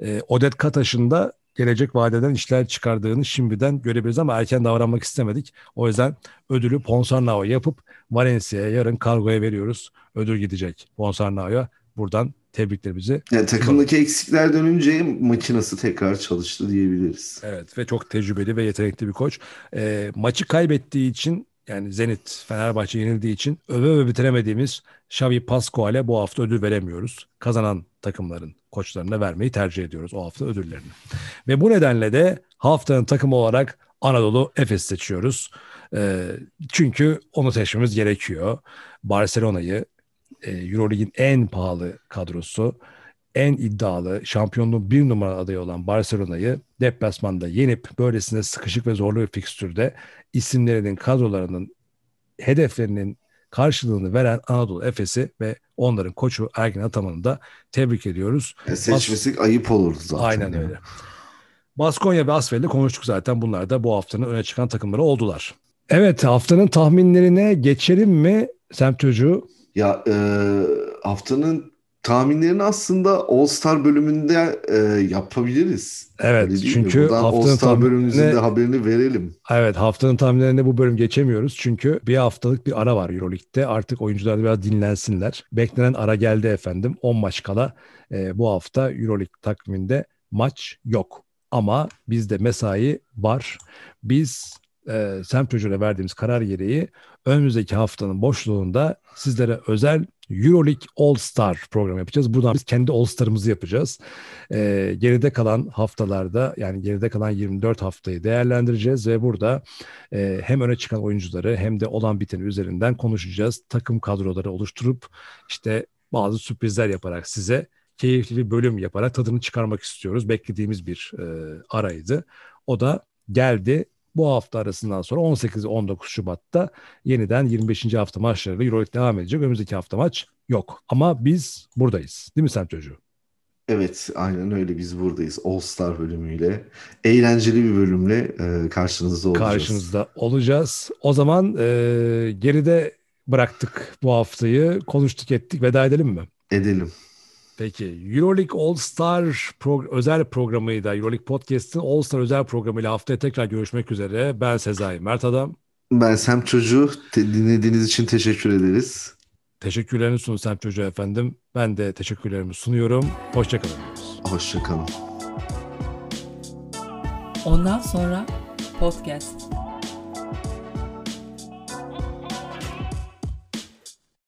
e, Odet Kataş'ın da gelecek vadeden işler çıkardığını şimdiden görebiliriz ama erken davranmak istemedik. O yüzden ödülü Ponsarnau'ya yapıp Valencia'ya yarın kargoya veriyoruz. Ödül gidecek Ponsarnau'ya. Buradan tebriklerimizi
Yani takımdaki eksikler dönünce makinası tekrar çalıştı diyebiliriz.
Evet ve çok tecrübeli ve yetenekli bir koç. E, maçı kaybettiği için yani Zenit Fenerbahçe yenildiği için öve öve bitiremediğimiz Xavi Pascual'e bu hafta ödül veremiyoruz. Kazanan takımların koçlarına vermeyi tercih ediyoruz o hafta ödüllerini. Ve bu nedenle de haftanın takımı olarak Anadolu Efes seçiyoruz. E, çünkü onu seçmemiz gerekiyor. Barcelona'yı e, Euroleague'in en pahalı kadrosu, en iddialı şampiyonluğun bir numara adayı olan Barcelona'yı deplasmanda yenip böylesine sıkışık ve zorlu bir fikstürde isimlerinin kadrolarının hedeflerinin karşılığını veren Anadolu Efes'i ve onların koçu Ergin Ataman'ı da tebrik ediyoruz.
Yani seçmesek ayıp olurdu zaten.
Aynen
ya.
öyle. Baskonya ve Asfel'de konuştuk zaten. Bunlar da bu haftanın öne çıkan takımları oldular. Evet haftanın tahminlerine geçelim mi Semt Çocuğu?
Ya e, haftanın tahminlerini aslında All Star bölümünde e, yapabiliriz.
Evet
değil mi?
çünkü
Buradan All
haftanın
Star bölümümüzün de haberini verelim.
Evet haftanın tahminlerinde bu bölüm geçemiyoruz. Çünkü bir haftalık bir ara var Euroleague'de. Artık oyuncular da biraz dinlensinler. Beklenen ara geldi efendim. 10 maç kala e, bu hafta Euroleague takviminde maç yok. Ama bizde mesai var. Biz e, Semt Çocuğu'na verdiğimiz karar gereği önümüzdeki haftanın boşluğunda sizlere özel Euroleague All Star programı yapacağız. Buradan biz kendi All Star'ımızı yapacağız. E, geride kalan haftalarda yani geride kalan 24 haftayı değerlendireceğiz ve burada e, hem öne çıkan oyuncuları hem de olan biteni üzerinden konuşacağız. Takım kadroları oluşturup işte bazı sürprizler yaparak size keyifli bir bölüm yaparak tadını çıkarmak istiyoruz. Beklediğimiz bir e, araydı. O da geldi. Bu hafta arasından sonra 18-19 Şubat'ta yeniden 25. hafta maçlarıyla Euroleague devam edecek. Önümüzdeki hafta maç yok. Ama biz buradayız. Değil mi sen çocuğu?
Evet, aynen öyle. Biz buradayız All Star bölümüyle. Eğlenceli bir bölümle e, karşınızda olacağız.
Karşınızda olacağız. O zaman e, geride bıraktık bu haftayı. Konuştuk ettik. Veda edelim mi?
Edelim.
Peki Euroleague All Star pro- özel programıyla Euroleague Podcast'ın All Star özel programıyla haftaya tekrar görüşmek üzere. Ben Sezai Mert Adam.
Ben Sem Çocuğu. Te- dinlediğiniz için teşekkür ederiz.
Teşekkürlerini sunun Sem Çocuğu efendim. Ben de teşekkürlerimi sunuyorum. Hoşçakalın.
Hoşçakalın.
Ondan sonra podcast.